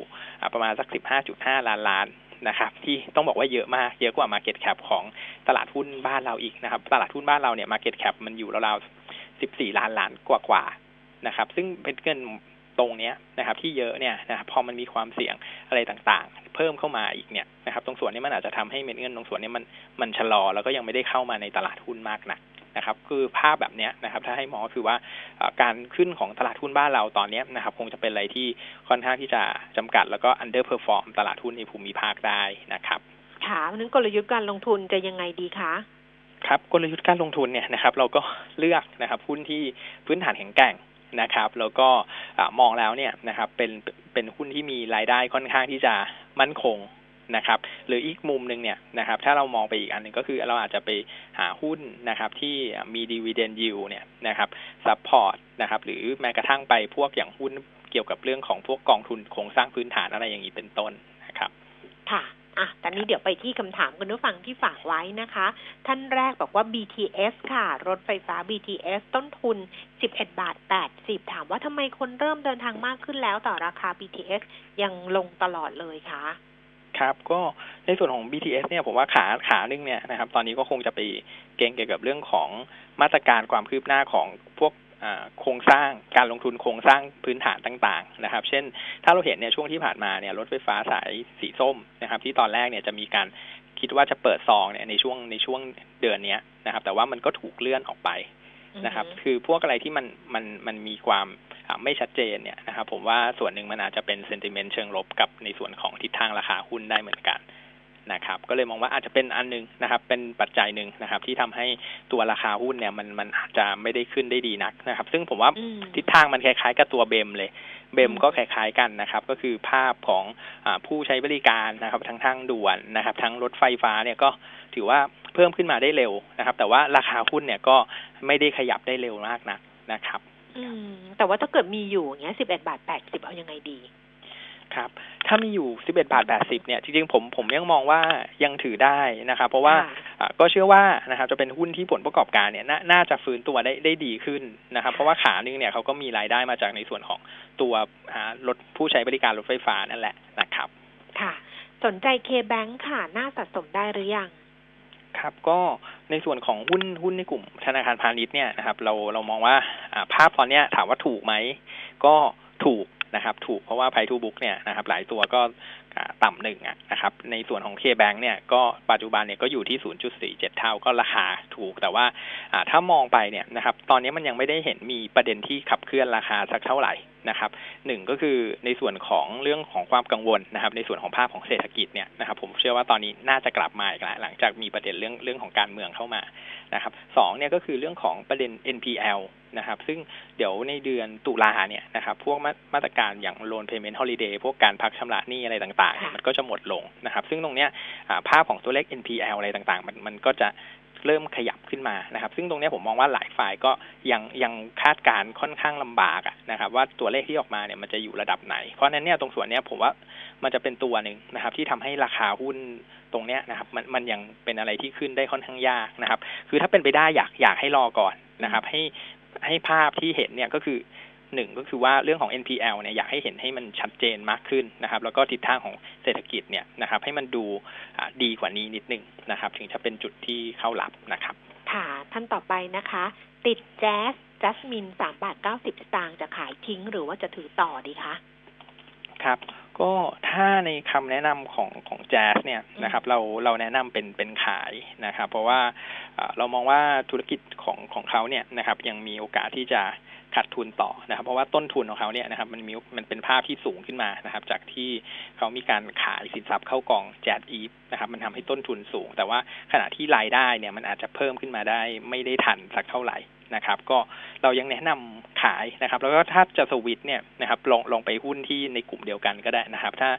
ประมาณสักสิบห้าจุดห้าล้านล้าน นะครับ ที่ต้องบอกว่าเยอะมากเยอะกว่า Market Cap ของตลาดหุ้นบ้านเราอีกนะครับ ตลาดหุ้นบ้านเราเนี่ย Market Cap มันอยู่ราวๆ 14 ล้านล้านกว่าๆนะครับ ซึ่งเป็นเงินตรงเนี้ยนะครับ ที่เยอะเนี่ยนะครับพอมันมีความเสี่ยงอะไรต่างๆ เพิ่มเข้ามาอีกเนี่ยนะครับ ตรงส่วนนี้มันอาจจะทำให้เม็ดเงินตรงส่วนนี้มันมันชะลอแล้วก็ยังไม่ได้เข้ามาในตลาดหุ้นมากนัก นะครับคือภาพแบบนี้นะครับถ้าให้มองคือว่าการขึ้นของตลาดหุ้นบ้านเราตอนนี้นะครับคงจะเป็นอะไรที่ค่อนข้างที่จะจำกัดแล้วก็ underperform ตลาดหุ้นในภูมิภาคได้นะครับค่ะนั้นกลยุทธ์การลงทุนจะยังไงดีคะครับกลยุทธ์การลงทุนเนี่ยนะครับ เราก็เลือกนะครับหุ้นที่พื้นฐานแข็งแกร่งนะครับ แล้วก็มองแล้วเนี่ยนะครับเป็นเป็นหุ้นที่มีรายได้ค่อนข้างที่จะมั่นคง นะครับ หรืออีกมุมหนึ่งเนี่ยนะครับ ถ้าเรามองไปอีกอันหนึ่งก็คือเราอาจจะไปหาหุ้นนะครับ ที่มีดีเวเดนยิวเนี่ยนะครับsupport นะครับ หรือแม้กระทั่งไปพวกอย่างหุ้นเกี่ยวกับเรื่องของพวกกองทุนโครงสร้างพื้นฐานอะไรอย่างนี้เป็นต้นนะครับ ค่ะอะตอนนี้เดี๋ยวไปที่คำถามคุณผู้ฟังที่ฝากไว้นะคะ ท่านแรกบอกว่า BTS ค่ะ รถไฟฟ้า BTS ต้นทุน 11 บาท 80 ถามว่าทำไมคนเริ่มเดินทางมากขึ้นแล้วต่อราคา BTS ยังลงตลอดเลยคะ ครับก็ในส่วนของ BTS เนี่ยผมว่าขาขาหนึ่งเนี่ยนะครับตอนนี้ก็คงจะไปเก่งเกี่ยวกับเรื่องของมาตรการความคืบหน้าของพวกโครงสร้างการลงทุนโครงสร้างพื้นฐานต่างๆนะครับ เช่น ถ้าเราเห็นเนี่ยช่วงที่ผ่านมาเนี่ยรถไฟฟ้าสายสีส้มนะครับ ที่ตอนแรกเนี่ยจะมีการคิดว่าจะเปิดซองเนี่ยในช่วงในช่วงเดือนนี้นะครับ แต่ว่ามันก็ถูกเลื่อนออกไปนะครับ คือพวกอะไรที่มันมันมันมีความ ไม่ชัดเจนเนี่ยนะครับผมว่าส่วนหนึ่งมันอาจจะเป็นเซนติเมนต์เชิงลบกับในส่วนของทิศทางราคาหุ้นได้เหมือนกันนะครับก็เลยมองว่าอาจจะเป็นอันนึงนะครับ เป็นปัจจัยหนึ่งนะครับ ที่ทำให้ตัวราคาหุ้นเนี่ยมันมันอาจจะไม่ได้ขึ้นได้ดีนักนะครับ ซึ่งผมว่าทิศทางมันคล้ายๆกับตัวเบมเลย เบมก็คล้ายๆกันนะครับ ก็คือภาพของอผู้ใช้บริการนะครับ ทั้งทางด่วนนะครับ ทั้งรถไฟฟ้าเนี่ยก็ถือว่าเพิ่มขึ้นมาได้เร็วนะครับ แต่ว่าราคาหุ้นเนี่ยก็ไม่ได้ขยับได้เร็วมากนักนะครับ อืม แต่ว่าถ้าเกิดมีอยู่เงี้ยสิบเอ็ดบาทแปดสิบเอายังไงดี ครับ ถ้ามีอยู่11บาท80เนี่ยจริงๆผมผมยังมองว่ายังถือได้นะครับ เพราะว่าก็เชื่อว่านะครับจะเป็นหุ้นที่ผลประกอบการเนี่ยน่าจะฟื้นตัวได้ได้ดีขึ้นนะครับ เพราะว่าขานึงเนี่ยเขาก็มีรายได้มาจากในส่วนของตัวรถผู้ใช้บริการรถไฟฟ้านั่นแหละนะครับ ค่ะ สนใจเคแบงค่ะ น่าสะสมได้หรือยัง ครับก็ในส่วนของหุ้นหุ้นในกลุ่มธนาคารพาณิชย์เนี่ยนะครับเราเรามองว่าภาพตอนนี้ถามว่าถูกไหม ก็ถูก นะครับ ถูกเพราะว่าไพทูบุ๊กเนี่ยนะครับ หลายตัวก็ต่ำหนึ่งนะครับ ในส่วนของเคแบงเนี่ยก็ปัจจุบันเนี่ยก็อยู่ที่ 0.47 เท่าก็ราคาถูกแต่ว่าถ้ามองไปเนี่ยนะครับ ตอนนี้มันยังไม่ได้เห็นมีประเด็นที่ขับเคลื่อนราคาสักเท่าไหร่นะครับหนึ่งก็คือในส่วนของเรื่องของความกังวลนะครับ ในส่วนของภาพของเศรษฐกิจเนี่ยนะครับ ผมเชื่อว่าตอนนี้น่าจะกลับมาอีกแล้วหลังจากมีประเด็นเรื่องเรื่องของการเมืองเข้ามานะครับสองเนี่ยก็คือเรื่องของประเด็น NPL นะครับ ซึ่งเดี๋ยวในเดือนตุลาเนี่ยนะครับ พวกมาตรการอย่าง loan payment holiday พวกการพักชำระหนี้อะไรต่างๆ มันก็จะหมดลงนะครับ ซึ่งตรงเนี้ยภาพของตัวเลข NPL อะไรต่างๆ มันมันก็จะเริ่มขยับขึ้นมานะครับ ซึ่งตรงนี้ผมมองว่าหลายฝ่ายก็ยังยังคาดการค่อนข้างลำบากนะครับ ว่าตัวเลขที่ออกมาเนี่ยมันจะอยู่ระดับไหน เพราะนั้นเนี่ยตรงส่วนนี้ผมว่ามันจะเป็นตัวหนึ่งนะครับ ที่ทำให้ราคาหุ้นตรงเนี้ยนะครับ มันมันยังเป็นอะไรที่ขึ้นได้ค่อนข้างยากนะครับ คือถ้าเป็นไปได้อยากอยากให้รอก่อนนะครับ ให้ ให้ภาพที่เห็นเนี่ยก็คือหนึ่งก็คือว่าเรื่องของ NPL เนี่ยอยากให้เห็นให้มันชัดเจนมากขึ้นนะครับ แล้วก็ทิศทางของเศรษฐกิจเนี่ยนะครับ ให้มันดูดีกว่านี้นิดนึงนะครับ ถึงจะเป็นจุดที่เข้าหลับนะครับ ค่ะ ท่านต่อไปนะคะ ติดแจ๊สจัสมินสามบาทเก้าสิบสตางค์จะขายทิ้งหรือว่าจะถือต่อดีคะ ครับ ก็ถ้าในคำแนะนำของของแจ๊สเนี่ยนะครับเราเราแนะนำเป็นเป็นขายนะครับ เพราะว่าเรามองว่าธุรกิจของของเขาเนี่ยนะครับ ยังมีโอกาสที่จะ ขาดทุนต่อนะครับ เพราะว่าต้นทุนของเขาเนี่ยนะครับมันมีมันเป็นภาพที่สูงขึ้นมานะครับ จากที่เขามีการขายสินทรัพย์เข้ากองแจดอีฟนะครับ มันทำให้ต้นทุนสูง แต่ว่าขณะที่รายได้เนี่ยมันอาจจะเพิ่มขึ้นมาได้ไม่ได้ทันสักเท่าไหร่นะครับ ก็เรายังแนะนำขายนะครับ แล้วก็ถ้าจะสวิตเนี่ยนะครับลองลองไปหุ้นที่ในกลุ่มเดียวกันก็ได้นะครับ ถ้า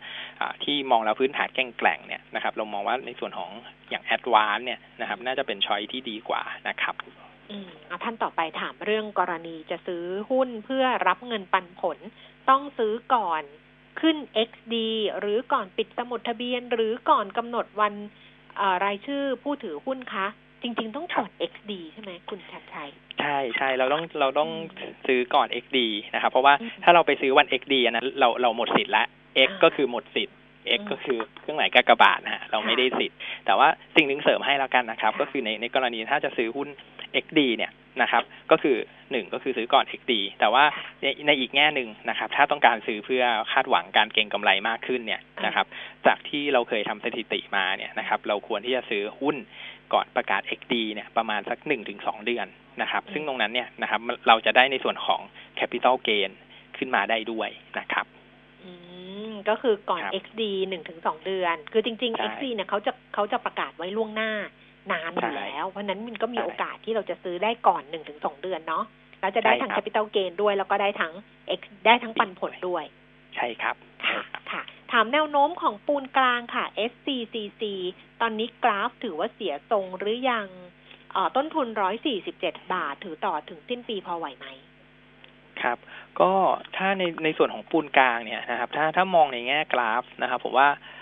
ที่มองแล้วพื้นฐานแก่งแกล่งเนี่ยนะครับ เรามองว่าในส่วนของอย่างแอดวานเนี่ยนะครับ น่าจะเป็นช้อยที่ดีกว่านะครับ อืมท่านต่อไปถามเรื่องกรณีจะซื้อหุ้นเพื่อรับเงินปันผล ต้องซื้อก่อนขึ้น XD หรือก่อนปิดสมุดทะเบียน หรือก่อนกำหนดวันรายชื่อผู้ถือหุ้นคะ จริง ๆ ต้องก่อน XD ใช่ไหมคุณชัดชัยใช่ใช่เราต้องเราต้องซื้อก่อน XD นะครับเพราะว่าถ้าเราไปซื้อวัน XD อันนั้นเราเราหมดสิทธิ์แล้ว X ก็คือหมดสิทธิ์ X ก็คือเครื่องหมายกากบาทนะฮะเราไม่ได้สิทธิ์ แต่ว่าสิ่งหนึ่งเสริมให้แล้วกันนะครับ ก็คือในในกรณีถ้าจะซื้อหุ้น XD เนี่ยนะครับก็คือหนึ่งก็คือซื้อก่อน XD แต่ว่าในในอีกแง่หนึ่งนะครับ ถ้าต้องการซื้อเพื่อคาดหวังการเก็งกำไรมากขึ้นเนี่ยนะครับ จากที่เราเคยทำสถิติมาเนี่ยนะครับ เราควรที่จะซื้อหุ้นก่อนประกาศ XD เนี่ยประมาณสักหนึ่งถึงสองเดือนนะครับ ซึ่งตรงนั้นเนี่ยนะครับ เราจะได้ในส่วนของ capital gain ขึ้นมาได้ด้วยนะครับก็คือก่อน XD หนึ่งถึงสองเดือน คือจริง ๆ XD เนี่ยเขาจะเขาจะประกาศไว้ล่วงหน้า นานอยู่แล้ว เพราะนั้นมันก็มีโอกาสที่เราจะซื้อได้ก่อนหนึ่งถึงสองเดือนเนาะแล้วจะได้ใช่ทั้งครับ capital gain ด้วย แล้วก็ได้ทั้ง X ได้ทั้งปันผลด้วย ใช่ครับค่ะค่ะ ถามแนวโน้มของปูนกลางค่ะ SCCC ตอนนี้กราฟถือว่าเสียทรงหรือยังเอ่อต้นทุน147บาท ถือต่อถึงสิ้นปีพอไหวไหมครับ ก็ถ้าในในส่วนของปูนกลางเนี่ยนะครับ ถ้าถ้ามองในแง่กราฟนะครับผมว่าเอ่อ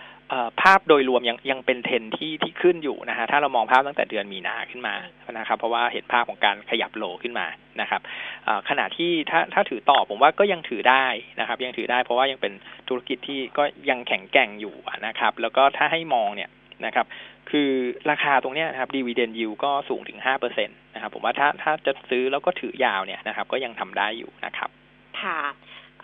ภาพโดยรวมยังยังเป็นเทรนที่ที่ขึ้นอยู่นะฮะถ้าเรามองภาพตั้งแต่เดือนมีนาขึ้นมานะครับ เพราะว่าเห็นภาพของการขยับโลขึ้นมานะครับขณะที่ถ้าถ้าถือต่อผมว่าก็ยังถือได้นะครับ ยังถือได้เพราะว่ายังเป็นธุรกิจที่ก็ยังแข็งแกร่งอยู่นะครับ แล้วก็ถ้าให้มองเนี่ยนะครับ คือราคาตรงนี้นะครับดีวเดนยิวก็สูงถึงห้าเปอร์เซ็นตนะครับผมว่าถ้าถ้าจะซื้อแล้วก็ถือยาวเนี่ยนะครับ ก็ยังทำได้อยู่นะครับค่ะ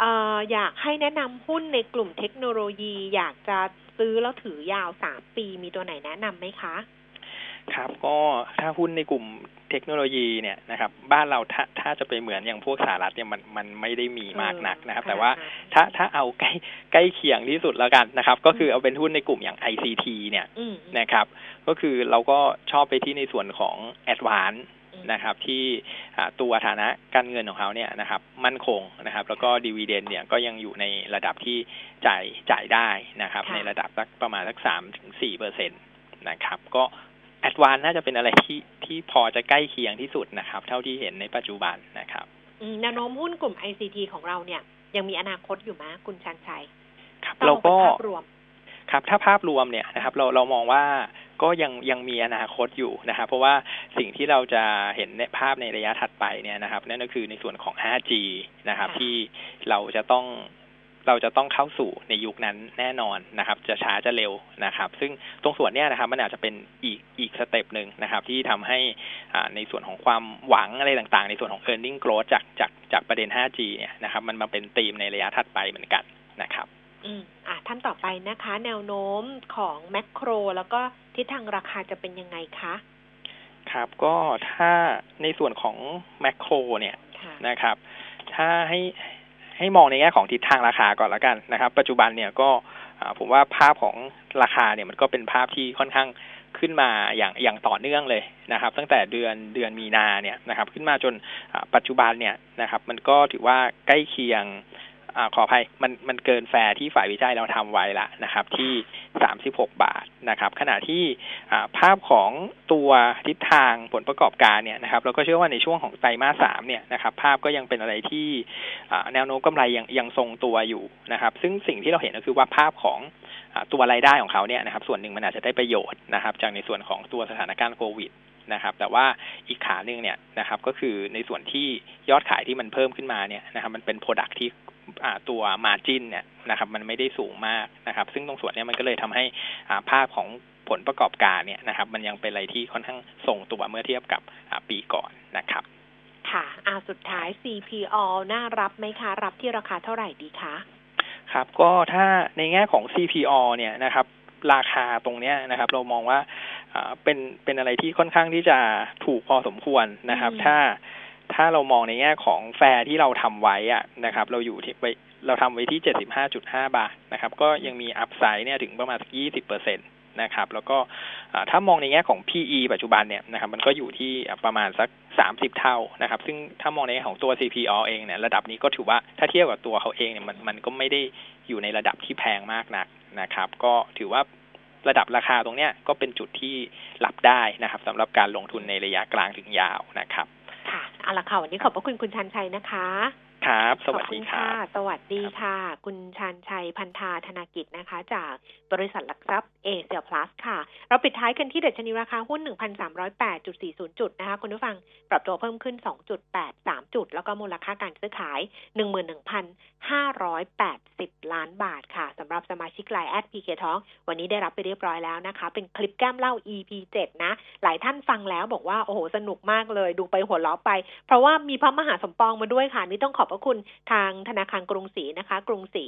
อออยากให้แนะนำหุ้นในกลุ่มเทคโนโลยีอยากจะ ซื้อแล้วถือยาวสามปีมีตัวไหนแนะนำไหมคะ ครับก็ถ้าหุ้นในกลุ่มเทคโนโลยีเนี่ยนะครับ บ้านเราถ้าถ้าจะไปเหมือนอย่างพวกสหรัฐเนี่ยมันมันไม่ได้มีมากนักนะครับเออแต่ว่าค่ะถ้าถ้าเอาใกล้ใกล้เคียงที่สุดแล้วกันนะครับ ก็คือเอาเป็นหุ้นในกลุ่มอย่าง ICT เนี่ยอืมนะครับ ก็คือเราก็ชอบไปที่ในส่วนของ a d v a n c e อืม นะครับ ที่อ่าตัวฐานะการเงินของเขาเนี่ยนะครับ มั่นคงนะครับ แล้วก็ดีว d เดนเนี่ยก็ยังอยู่ในระดับที่จ่ายจ่ายได้นะครับค่ะในระดับสักประมาณสักสามถึงสี่เปอร์เซ็นตนะครับ ก็แอดวานน่าจะเป็นอะไรที่ที่พอจะใกล้เคียงที่สุดนะครับ เท่าที่เห็นในปัจจุบันนะครับอืมแนวโน้มหุ้นกลุ่ม ICT ของเราเนี่ย ยังมีอนาคตอยู่ไหมคุณชันชัยครับต้องเราเป็นก็ภาพรวมครับ ถ้าภาพรวมเนี่ยนะครับ เราเรามองว่า ก็ยังยังมีอนาคตอยู่นะครับเพราะว่าสิ่งที่เราจะเห็นในภาพในระยะถัดไปเนี่ยนะครับ นั่นก็คือในส่วนของ 5G นะครับค่ะที่เราจะต้องเราจะต้องเข้าสู่ในยุคนั้นแน่นอนนะครับ จะช้าจะเร็วนะครับ ซึ่งตรงส่วนเนี้ยนะครับ มันอาจจะเป็นอีกอีกสเต็ปหนึ่งนะครับ ที่ทำให้อ่าในส่วนของความหวังอะไรต่างๆ ในส่วนของ e a r n i n g growth จากจากจากประเด็น 5G เนี่ยนะครับ มันมาเป็นธีมในระยะถัดไปเหมือนกันนะครับ อืมอะท่านต่อไปนะคะ แนวโน้มของแมคโคร แล้วก็ทิศทางราคาจะเป็นยังไงคะครับก็ถ้าในส่วนของแมคโครเนี่ยค่ะนะครับ ถ้าให้ให้มองในแง่ของทิศทางราคาก่อนแล้วกันนะครับ ปัจจุบันเนี่ยก็อ่าผมว่าภาพของราคาเนี่ยมันก็เป็นภาพที่ค่อนข้างขึ้นมาอย่างอย่างต่อเนื่องเลยนะครับ ตั้งแต่เดือนเดือนมีนาเนี่ยนะครับ ขึ้นมาจนอ่าปัจจุบันเนี่ยนะครับ มันก็ถือว่าใกล้เคียง อขออภัยมันมันเกินแฟร์ที่ฝ่ายวิจัยเราทำไว้ละนะครับ ที่36บาทนะครับ ขณะที่ภาพของตัวทิศทางผลประกอบการเนี่ยนะครับ เราก็เชื่อว่าในช่วงของไตรมาสสามเนี่ยนะครับ ภาพก็ยังเป็นอะไรที่แนวโน้มกำไรยังยังทรงตัวอยู่นะครับ ซึ่งสิ่งที่เราเห็นก็คือว่าภาพของอตัวรายได้ของเขาเนี่ยนะครับ ส่วนหนึ่งมันอาจจะได้ประโยชน์นะครับ จากในส่วนของตัวสถานการณ์โควิดนะครับแต่ว่าอีกขาหนึ่งเนี่ยนะครับก็คือในส่วนที่ยอดขายที่มันเพิ่มขึ้นมาเนี่ยนะครับมันเป็นโปรดักที่ ตัวมาจินเนี่ยนะครับมันไม่ได้สูงมากนะครับ ซึ่งตรงส่วนเนี้ยมันก็เลยทำให้อ่าภาพของผลประกอบการเนี่ยนะครับ มันยังเป็นอะไรที่ค่อนข้างทรงตัวเมื่อเทียบกับอ่าปีก่อนนะครับ ค่ะอ่าสุดท้าย CPO น่ารับไหมคะ รับที่ราคาเท่าไหร่ดีคะครับก็ถ้าในแง่ของ CPO เนี่ยนะครับราคาตรงเนี้ยนะครับ เรามองว่าอ่าเป็นเป็นอะไรที่ค่อนข้างที่จะถูกพอสมควรนะครับอืมถ้า ถ้าเรามองในแง่ของแฟร์ที่เราทำไว้อะนะครับ เราอยู่ที่ไว้เราทำไว้ที่75.5บห้าจุดห้าบาทนะครับ ก็ยังมีอัพไซด์เนี่ยถึงประมาณสัก20เปอร์เซ็นตนะครับ แล้วก็ถ้ามองในแง่ของ PE ปัจจุบันเนี่ยนะครับ มันก็อยู่ที่ประมาณสัก30เท่านะครับ ซึ่งถ้ามองในแง่ของตัว CPO เองเนี่ยระดับนี้ก็ถือว่าถ้าเทียบกับตัวเขาเองเนี่ยมันมันก็ไม่ได้อยู่ในระดับที่แพงมากนักนะครับ ก็ถือว่าระดับราคาตรงเนี้ยก็เป็นจุดที่รับได้นะครับสำหรับการลงทุนในระยะกลางถึงยาวนะครับ เอาละค่ะวันนี้ขอบพระคุณคุณชันชัยนะคะครับ สวัสขอบดีณครับะสวัสดีค่ะ คุณชันชัยพันธาธนากิจนะคะ จากบริษัทหลักทรัพย์ เอเชียพลัสค่ะ เราปิดท้ายกันที่ดัชนีราคาหุ้น 1,308.40 จุดนะคะ คุณผู้ฟังปรับตัวเพิ่มขึ้น 2.83 จุด แล้วก็มูลค่าการซื้อขาย 11,580 ล้านบาทค่ะสำหรับสมาชิกไลน์แอด PK Talkวันนี้ได้รับไปเรียบร้อยแล้วนะคะ เป็นคลิปแก้มเล่า EP 7 นะ หลายท่านฟังแล้วบอกว่า โอ้โห สนุกมากเลย ดูไปหัวเราะไป เพราะว่ามีพระมหาสมปองมาด้วยค่ะ นี่ต้องขอบพระคุณทางธนาคารกรุงศรีนะคะ กรุงศรี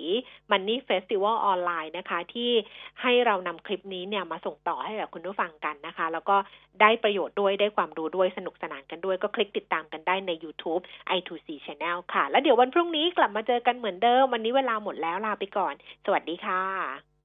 มันนี่เฟสติวัลออนไลน์นะคะที่ให้เรานำคลิปนี้เนี่ยมาส่งต่อให้กับคุณผู้ฟังกันนะคะ แล้วก็ได้ประโยชน์ด้วยได้ความรู้ด้วยสนุกสนานกันด้วย ก็คลิกติดตามกันได้ใน YouTube i2c Channel ค่ะ แล้วเดี๋ยววันพรุ่งนี้กลับมาเจอกันเหมือนเดิม วันนี้เวลาหมดแล้วลาไปก่อน สวัสดีค่ะ